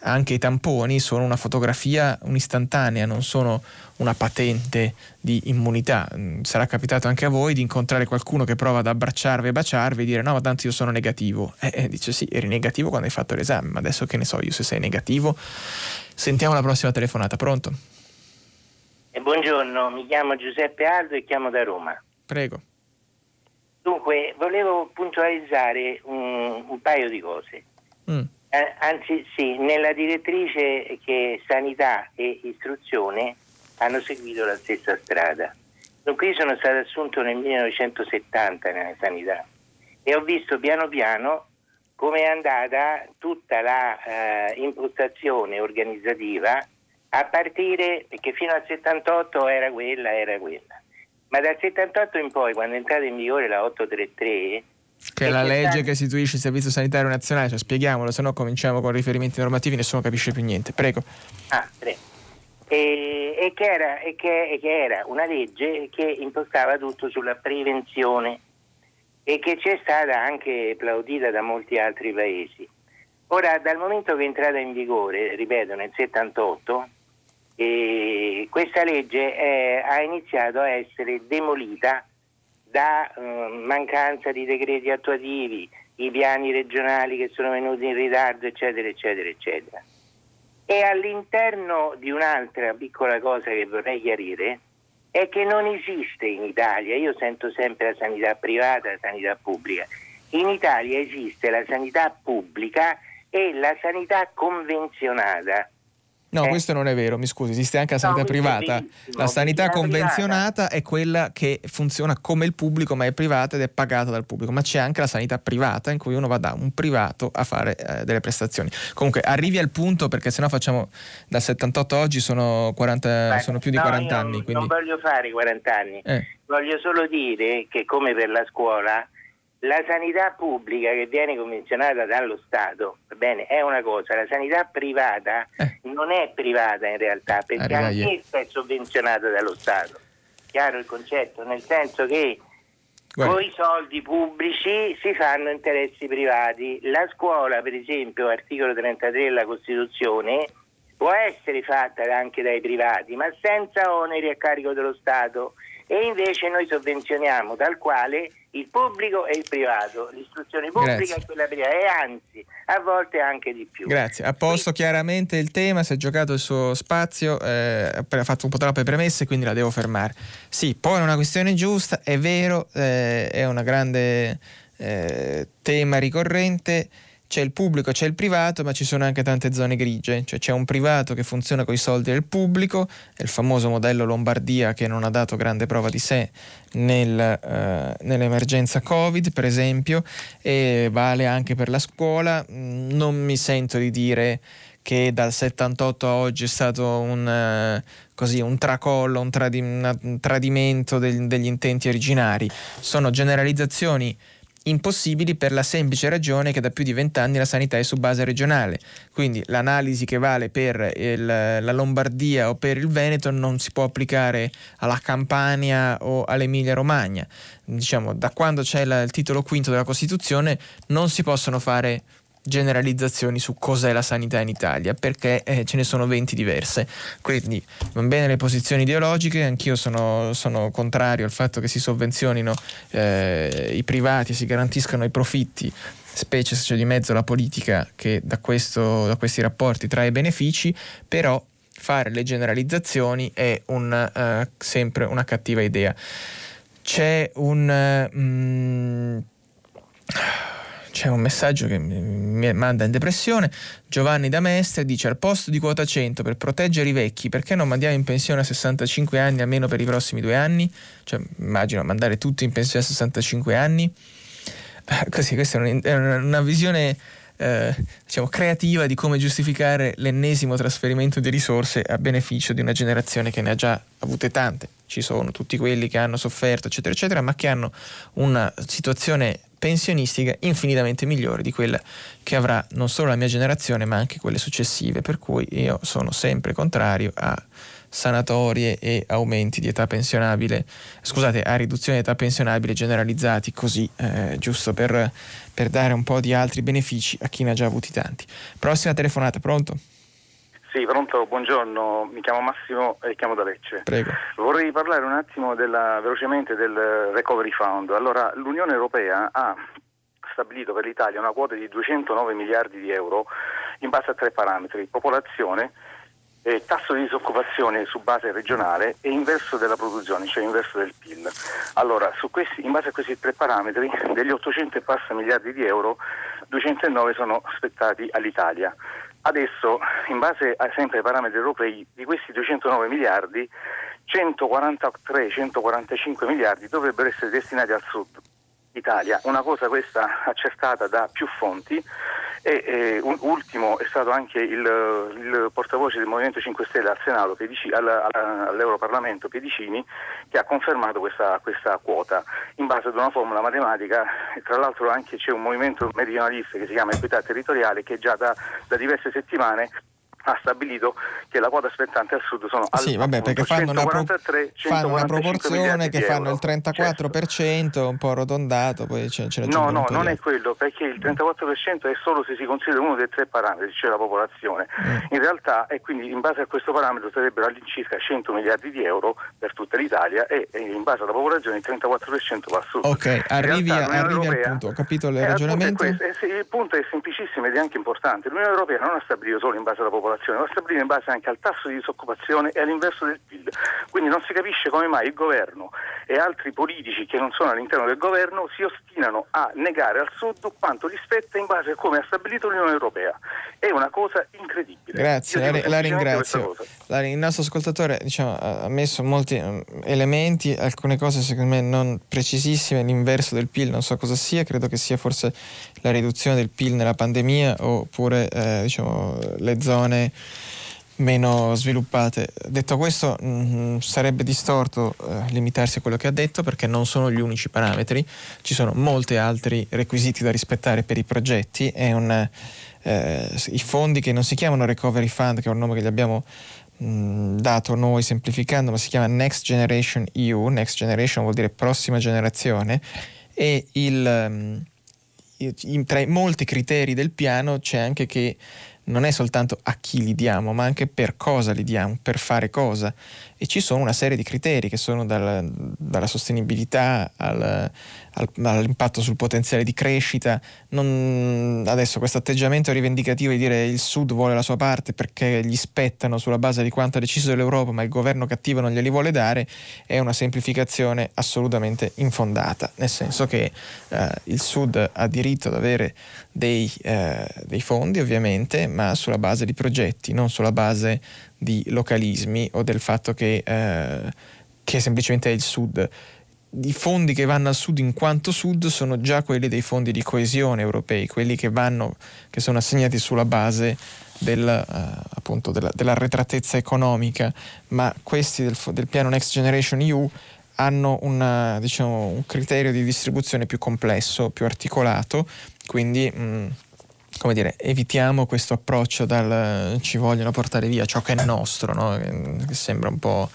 anche i tamponi sono una fotografia un'istantanea, non sono una patente di immunità. Mm, sarà capitato anche a voi di incontrare qualcuno che prova ad abbracciarvi e baciarvi e dire no, ma tanto io sono negativo. E eh, dice sì, eri negativo quando hai fatto l'esame, ma adesso che ne so io se sei negativo. Sentiamo la prossima telefonata, pronto? Eh, buongiorno, mi chiamo Giuseppe Aldo e chiamo da Roma. Prego. Dunque, volevo puntualizzare un, un paio di cose. Mm. Eh, anzi sì, nella direttrice che sanità e istruzione hanno seguito la stessa strada. Dunque io sono stato assunto nel 1970 nella sanità e ho visto piano piano come è andata tutta la eh, impostazione organizzativa a partire, perché fino al 78 era quella, era quella. Ma dal 78 in poi, quando è entrata in vigore la 833, che è la legge che istituisce il Servizio Sanitario Nazionale, cioè spieghiamolo, se no cominciamo con riferimenti normativi nessuno capisce più niente. Prego. Ah, prego. E, e, che era, e, che, e, che era, una legge che impostava tutto sulla prevenzione e che ci è stata anche applaudita da molti altri paesi. Ora, dal momento che è entrata in vigore, ripeto, nel 78, eh, questa legge è, ha iniziato a essere demolita da eh, mancanza di decreti attuativi, i piani regionali che sono venuti in ritardo, eccetera, eccetera, eccetera. E all'interno di un'altra piccola cosa che vorrei chiarire è che non esiste in Italia, io sento sempre la sanità privata, la sanità pubblica, in Italia esiste la sanità pubblica e la sanità convenzionata. No, Eh. questo non è vero, mi scusi, esiste anche la No, sanità è privata. La sanità convenzionata è quella che funziona come il pubblico, ma è privata ed è pagata dal pubblico. Ma c'è anche la sanità privata in cui uno va da un privato a fare eh, delle prestazioni. Comunque, arrivi al punto perché sennò facciamo dal 78 a oggi sono, 40, Guarda, sono più di no, 40 io anni. Quindi... Non voglio fare 40 anni, Eh. voglio solo dire che come per la scuola, la sanità pubblica che viene convenzionata dallo Stato, bene, è una cosa, la sanità privata Eh. non è privata in realtà, perché Arriva io. anch'essa è sovvenzionata dallo Stato. Chiaro il concetto? Nel senso che Guarda. con i soldi pubblici si fanno interessi privati. La scuola, per esempio, articolo 33 della Costituzione, può essere fatta anche dai privati, ma senza oneri a carico dello Stato. E invece noi sovvenzioniamo tal quale il pubblico e il privato, l'istruzione pubblica Grazie. e quella privata, e anzi, a volte anche di più. Grazie, ha posto chiaramente il tema, si è giocato il suo spazio, eh, ha fatto un po' troppe premesse, quindi la devo fermare. Sì, poi è una questione giusta, è vero, eh, è un grande eh, tema ricorrente. C'è il pubblico, c'è il privato, ma ci sono anche tante zone grigie. Cioè c'è un privato che funziona con i soldi del pubblico, è il famoso modello Lombardia che non ha dato grande prova di sé nel, eh, nell'emergenza Covid, per esempio, e vale anche per la scuola. Mm, Non mi sento di dire che dal 78 a oggi è stato un, eh, così, un tracollo, un, tradi- un tradimento del- degli intenti originari. Sono generalizzazioni impossibili per la semplice ragione che da più di vent'anni la sanità è su base regionale. Quindi l'analisi che vale per il- la Lombardia o per il Veneto non si può applicare alla Campania o all'Emilia Romagna. Diciamo, da quando c'è la- il titolo quinto della Costituzione non si possono fare generalizzazioni su cos'è la sanità in Italia perché eh, ce ne sono 20 diverse. Quindi van bene le posizioni ideologiche anch'io sono, sono contrario al fatto che si sovvenzionino eh, i privati si garantiscano i profitti specie se c'è di mezzo la politica che da, questo, da questi rapporti trae benefici però fare le generalizzazioni è un, eh, sempre una cattiva idea. C'è un eh, mm, c'è un messaggio che mi manda in depressione. Giovanni da Mestre dice: Al posto di quota 100 per proteggere i vecchi, perché non mandiamo in pensione a 65 anni almeno per i prossimi due anni? Cioè, immagino mandare tutti in pensione a 65 anni. Così, questa è un- è una, una visione eh, diciamo, creativa di come giustificare l'ennesimo trasferimento di risorse a beneficio di una generazione che ne ha già avute tante. Ci sono tutti quelli che hanno sofferto, eccetera, eccetera, ma che hanno una situazione pensionistica infinitamente migliore di quella che avrà non solo la mia generazione, ma anche quelle successive. Per cui io sono sempre contrario a sanatorie e aumenti di età pensionabile, scusate, a riduzione di età pensionabile generalizzati così, eh, giusto per, per dare un po' di altri benefici a chi ne ha già avuti tanti. Prossima telefonata, pronto? Sì, pronto, buongiorno, mi chiamo Massimo e chiamo da Lecce. Prego. Vorrei parlare un attimo della- velocemente del Recovery Fund. Allora, l'Unione Europea ha stabilito per l'Italia una quota di 209 miliardi di euro in base a tre parametri, popolazione, eh, tasso di disoccupazione su base regionale e inverso della produzione, cioè inverso del PIL. Allora, questi- in base a questi tre parametri, degli 800 e passa miliardi di euro, 209 sono spettati all'Italia. Adesso, in base a, sempre ai parametri europei, di questi 209 miliardi, 143-145 miliardi dovrebbero essere destinati al sud Italia. Una cosa questa accertata da più fonti e eh, un- ultimo è stato anche il, il portavoce del Movimento 5 Stelle al Senato, Pedici- al- al- all'Europarlamento Pedicini, che ha confermato questa, questa quota in base ad una formula matematica. Tra l'altro anche c'è un movimento meridionalista che si chiama Equità Territoriale che già da, da diverse settimane ha stabilito che la quota spettante al sud sono Sì, al- vabbè, perché fanno una, pro- 143, fanno una 145 proporzione che fanno il 34%, un po' arrotondato, poi ce, ce No, no, non è quello, perché il 34% è solo se si considera uno dei tre parametri, cioè la popolazione. Mm. In realtà, e quindi in base a questo parametro sarebbero all'incirca 100 miliardi di euro per tutta l'Italia e, e in base alla popolazione il 34% va al sud. Ok, arrivi, realtà l'Unione arrivi al Europea- punto, ho capito il eh, ragionamento. questo, eh, sì, il punto è semplicissimo ed è anche importante. L'Unione Europea non ha stabilito solo in base alla popolazione, ma ha stabilito in base anche al tasso di disoccupazione e all'inverso del PIL. Quindi non si capisce come mai il governo e altri politici che non sono all'interno del governo si ostinano a negare al Sud quanto gli spetta in base a come ha stabilito l'Unione Europea. È una cosa incredibile. Grazie, la, la ringrazio. La, il nostro ascoltatore diciamo, ha messo molti um, elementi, alcune cose secondo me non precisissime, l'inverso del PIL non so cosa sia, credo che sia forse la riduzione del PIL nella pandemia oppure eh, diciamo, le zone meno sviluppate. Detto questo, mh, mm, sarebbe distorto eh, limitarsi a quello che ha detto perché non sono gli unici parametri, ci sono molti altri requisiti da rispettare per i progetti. Un, eh, I fondi che non si chiamano Recovery Fund, che è un nome che gli abbiamo mm, dato noi semplificando, ma si chiama Next Generation EU, Next Generation vuol dire prossima generazione, e il, um, tra i molti criteri del piano c'è anche che non è soltanto a chi li diamo, ma anche per cosa li diamo, per fare cosa. E ci sono una serie di criteri che sono dal, dalla sostenibilità al, al, all'impatto sul potenziale di crescita. Non, adesso questo atteggiamento rivendicativo di dire il Sud vuole la sua parte perché gli spettano sulla base di quanto ha deciso l'Europa, ma il governo cattivo non glieli vuole dare, è una semplificazione assolutamente infondata, nel senso che eh, il Sud ha diritto ad avere dei, eh, dei fondi ovviamente, ma sulla base di progetti, non sulla base di localismi o del fatto che, eh, che semplicemente è il Sud. I fondi che vanno al sud in quanto sud sono già quelli dei fondi di coesione europei, quelli che, vanno, che sono assegnati sulla base del, appunto della, dell'arretratezza economica, ma questi del, del, piano Next Generation EU hanno una, diciamo, un criterio di distribuzione più complesso, più articolato, quindi mh, mm, come dire, evitiamo questo approccio dal ci vogliono portare via ciò che è nostro, no? che sembra un po'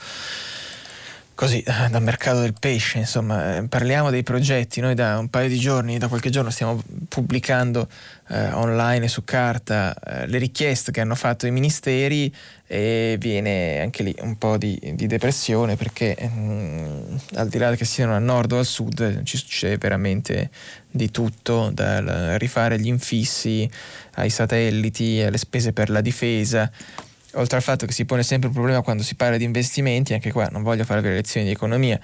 così eh, dal mercato del pesce, insomma, eh, parliamo dei progetti, noi da un paio di giorni, da qualche giorno stiamo pubblicando eh, online su carta eh, le richieste che hanno fatto i ministeri e viene anche lì un po' di, di depressione perché mh, mm, al di là che siano al nord o al sud ci succede veramente di tutto, dal rifare gli infissi ai satelliti, alle spese per la difesa oltre al fatto che si pone sempre un problema quando si parla di investimenti, anche qua non voglio fare le lezioni di economia,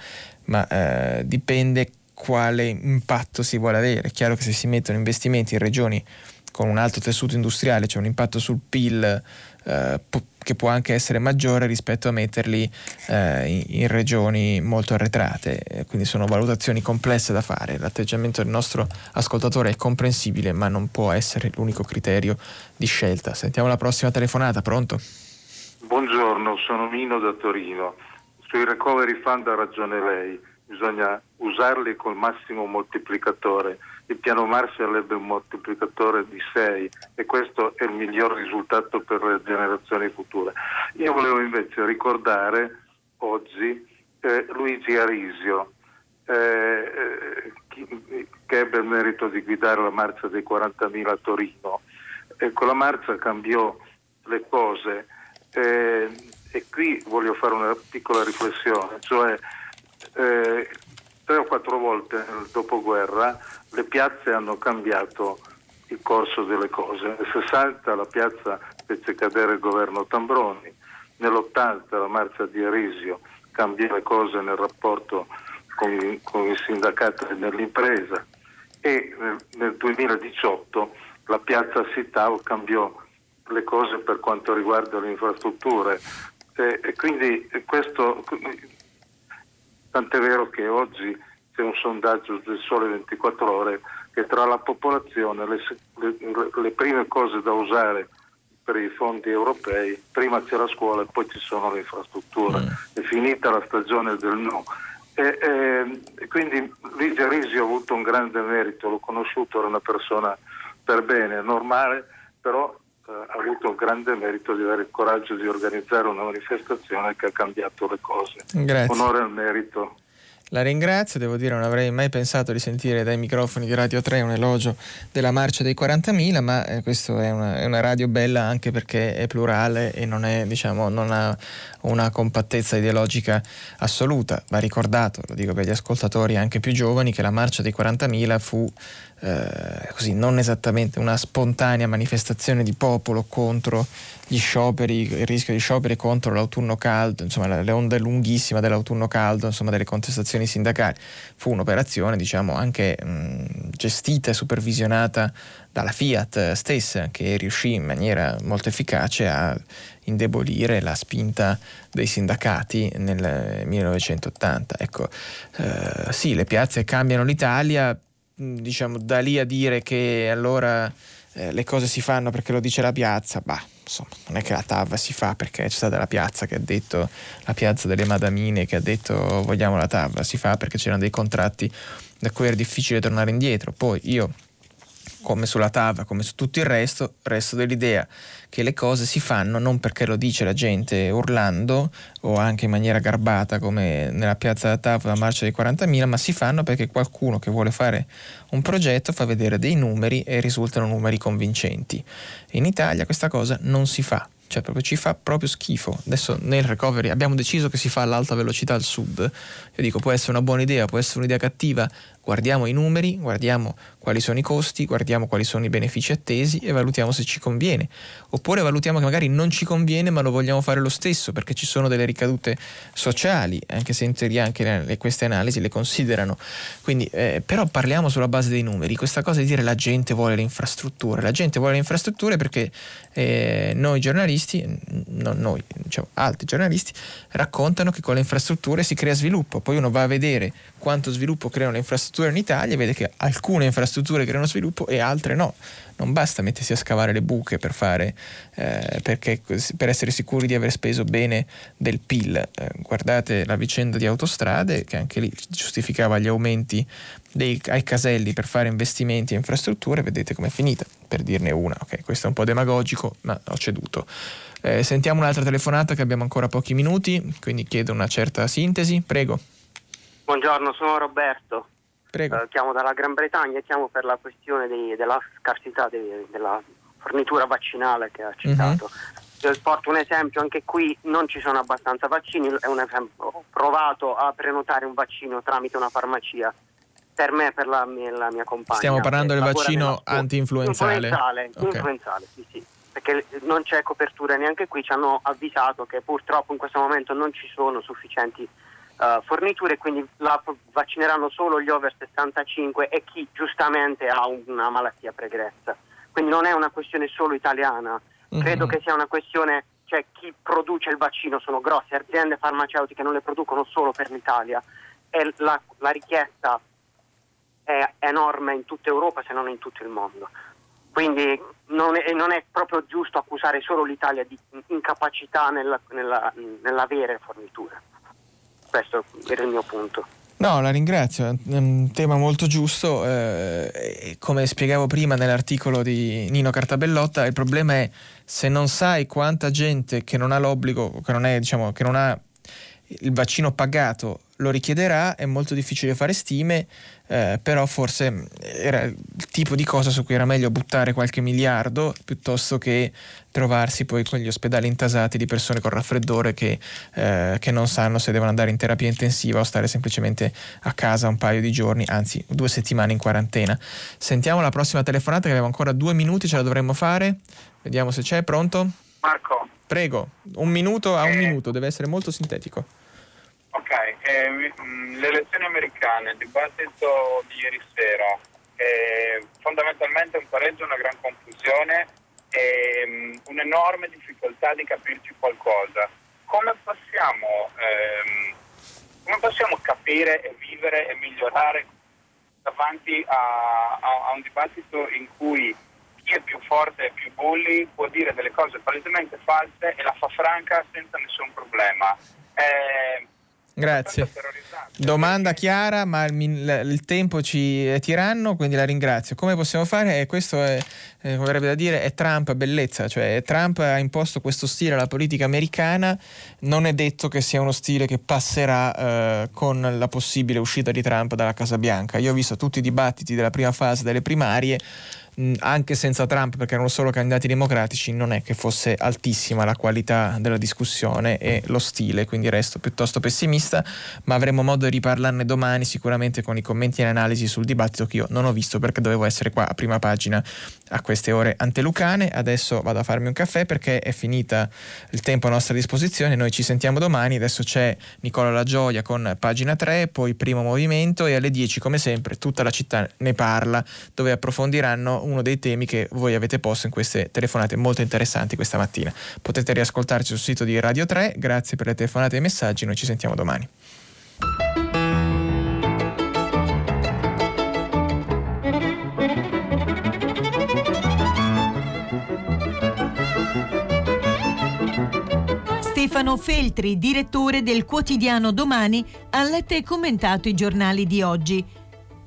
ma eh, dipende quale impatto si vuole avere. È chiaro che se si mettono investimenti in regioni con un alto tessuto industriale c'è un impatto sul PIL eh, che può anche essere maggiore rispetto a metterli eh, in, in, regioni molto arretrate, quindi sono valutazioni complesse da fare. L'atteggiamento del nostro ascoltatore è comprensibile, ma non può essere l'unico criterio di scelta. Sentiamo la prossima telefonata, pronto? Buongiorno, sono Mino da Torino. Sui recovery fund ha ragione lei, bisogna usarli col massimo moltiplicatore il piano Marshall ebbe un moltiplicatore di 6 e questo è il miglior risultato per le generazioni future. Io volevo invece ricordare oggi eh, Luigi Arisio, eh, eh, che ebbe il merito di guidare la marcia dei 40.000 a Torino. E con la marcia cambiò le cose eh, e qui voglio fare una piccola riflessione, cioè eh, tre o quattro volte nel dopoguerra le piazze hanno cambiato il corso delle cose. Nel 60 la piazza fece cadere il governo Tambroni, nell'80 la marcia di Arisio cambiò le cose nel rapporto con, con i sindacati nell'impresa. E nel, nel 2018 la piazza Sitao cambiò le cose per quanto riguarda le infrastrutture. E, e quindi questo Tant'è vero che oggi c'è un sondaggio del Sole 24 ore che tra la popolazione le, le, le prime cose da usare per i fondi europei, prima c'è la scuola e poi ci sono le infrastrutture. Mm. È finita la stagione del no. E, e, e quindi Ligia Risi ha avuto un grande merito, l'ho conosciuto, era una persona per bene, normale, però ha avuto un grande merito di avere il coraggio di organizzare una manifestazione che ha cambiato le cose. Grazie. Onore al merito. La ringrazio, devo dire non avrei mai pensato di sentire dai microfoni di Radio 3 un elogio della marcia dei 40.000, ma eh, questa è è una, radio bella anche perché è plurale e non, è, diciamo, non ha una compattezza ideologica assoluta. Va ricordato, lo dico per gli ascoltatori anche più giovani, che la marcia dei 40.000 fu eh, così, non esattamente una spontanea manifestazione di popolo contro gli scioperi, il rischio di scioperi contro l'autunno caldo, insomma le onde lunghissime dell'autunno caldo, insomma delle contestazioni sindacali. Fu un'operazione diciamo anche mh, gestita e supervisionata dalla Fiat stessa che riuscì in maniera molto efficace a indebolire la spinta dei sindacati nel 1980. Ecco, eh, sì, le piazze cambiano l'Italia, diciamo da lì a dire che allora eh, le cose si fanno perché lo dice la piazza, bah, insomma, non è che la TAV si fa perché c'è stata la piazza che ha detto, la piazza delle Madamine che ha detto vogliamo la TAV, si fa perché c'erano dei contratti da cui era difficile tornare indietro. Poi io come sulla TAV, come su tutto il resto, resto dell'idea che le cose si fanno non perché lo dice la gente urlando o anche in maniera garbata come nella piazza della TAV la marcia dei 40.000, ma si fanno perché qualcuno che vuole fare un progetto fa vedere dei numeri e risultano numeri convincenti. In Italia questa cosa non si fa cioè proprio ci fa proprio schifo. Adesso nel recovery abbiamo deciso che si fa all'alta velocità al sud. Io dico può essere una buona idea, può essere un'idea cattiva, guardiamo i numeri, guardiamo quali sono i costi, guardiamo quali sono i benefici attesi e valutiamo se ci conviene. Oppure valutiamo che magari non ci conviene ma lo vogliamo fare lo stesso perché ci sono delle ricadute sociali, anche se in teoria anche le, queste analisi le considerano. Quindi, eh, però parliamo sulla base dei numeri. Questa cosa di dire la gente vuole le infrastrutture. La gente vuole le infrastrutture perché eh, noi giornalisti, non noi, diciamo altri giornalisti, raccontano che con le infrastrutture si crea sviluppo. Poi uno va a vedere quanto sviluppo creano le infrastrutture in Italia vede che alcune infrastrutture creano sviluppo e altre no. Non basta mettersi a scavare le buche per, fare, eh, perché, per essere sicuri di aver speso bene del PIL. Eh, guardate la vicenda di autostrade che anche lì giustificava gli aumenti dei, ai caselli per fare investimenti e infrastrutture, vedete com'è finita, per dirne una. Okay, questo è un po' demagogico, ma ho ceduto. Eh, sentiamo un'altra telefonata che abbiamo ancora pochi minuti, quindi chiedo una certa sintesi. Prego. Buongiorno, sono Roberto. Prego. Eh, chiamo dalla Gran Bretagna e chiamo per la questione dei, della scarsità dei, della fornitura vaccinale che ha citato. Uh-huh. Porto un esempio, anche qui non ci sono abbastanza vaccini, è un esempio. Ho provato a prenotare un vaccino tramite una farmacia per me e per la mia, la mia compagna. Stiamo parlando del vaccino anti-influenzale. Influenzale, okay. influenzale sì, sì. Perché non c'è copertura neanche qui, ci hanno avvisato che purtroppo in questo momento non ci sono sufficienti uh, forniture, quindi la vaccineranno solo gli over 65 e chi giustamente ha una malattia pregressa. Quindi non è una questione solo italiana, mm-hmm. credo che sia una questione, cioè chi produce il vaccino sono grosse aziende farmaceutiche, non le producono solo per l'Italia e la, la richiesta è enorme in tutta Europa se non in tutto il mondo. Quindi non è, non è, proprio giusto accusare solo l'Italia di incapacità nella, nella, nell'avere forniture. Questo era il mio punto. No, la ringrazio, è un tema molto giusto. Eh, come spiegavo prima nell'articolo di Nino Cartabellotta, il problema è se non sai quanta gente che non ha l'obbligo, che non, è, diciamo, che non ha il vaccino pagato lo richiederà, è molto difficile fare stime, eh, però forse era il tipo di cosa su cui era meglio buttare qualche miliardo piuttosto che trovarsi poi con gli ospedali intasati di persone con raffreddore che, eh, che non sanno se devono andare in terapia intensiva o stare semplicemente a casa un paio di giorni, anzi due settimane in quarantena. Sentiamo la prossima telefonata che abbiamo ancora due minuti, ce la dovremmo fare. Vediamo se c'è, pronto? Marco. Prego, un minuto a un eh. minuto, deve essere molto sintetico. Eh, le elezioni americane, il dibattito di ieri sera, eh, fondamentalmente un pareggio, una gran confusione e um, un'enorme difficoltà di capirci qualcosa. Come possiamo, ehm, come possiamo capire e vivere e migliorare davanti a, a, a, un dibattito in cui chi è più forte e più bulli può dire delle cose palesemente false e la fa franca senza nessun problema? Eh, Grazie. Domanda chiara, ma il, il, tempo ci è tiranno, quindi la ringrazio. Come possiamo fare? E questo è, eh, come da dire, è Trump bellezza, cioè Trump ha imposto questo stile alla politica americana, non è detto che sia uno stile che passerà eh, con la possibile uscita di Trump dalla Casa Bianca. Io ho visto tutti i dibattiti della prima fase delle primarie anche senza Trump, perché erano solo candidati democratici, non è che fosse altissima la qualità della discussione e lo stile, quindi resto piuttosto pessimista, ma avremo modo di riparlarne domani sicuramente con i commenti e le analisi sul dibattito che io non ho visto perché dovevo essere qua a prima pagina a queste ore antelucane. Adesso vado a farmi un caffè perché è finita il tempo a nostra disposizione, noi ci sentiamo domani, adesso c'è Nicola La Gioia con pagina 3, poi primo movimento e alle 10 come sempre tutta la città ne parla dove approfondiranno uno dei temi che voi avete posto in queste telefonate molto interessanti questa mattina. Potete riascoltarci sul sito di Radio 3, grazie per le telefonate e i messaggi, noi ci sentiamo domani. Stefano Feltri, direttore del quotidiano Domani, ha letto e commentato i giornali di oggi.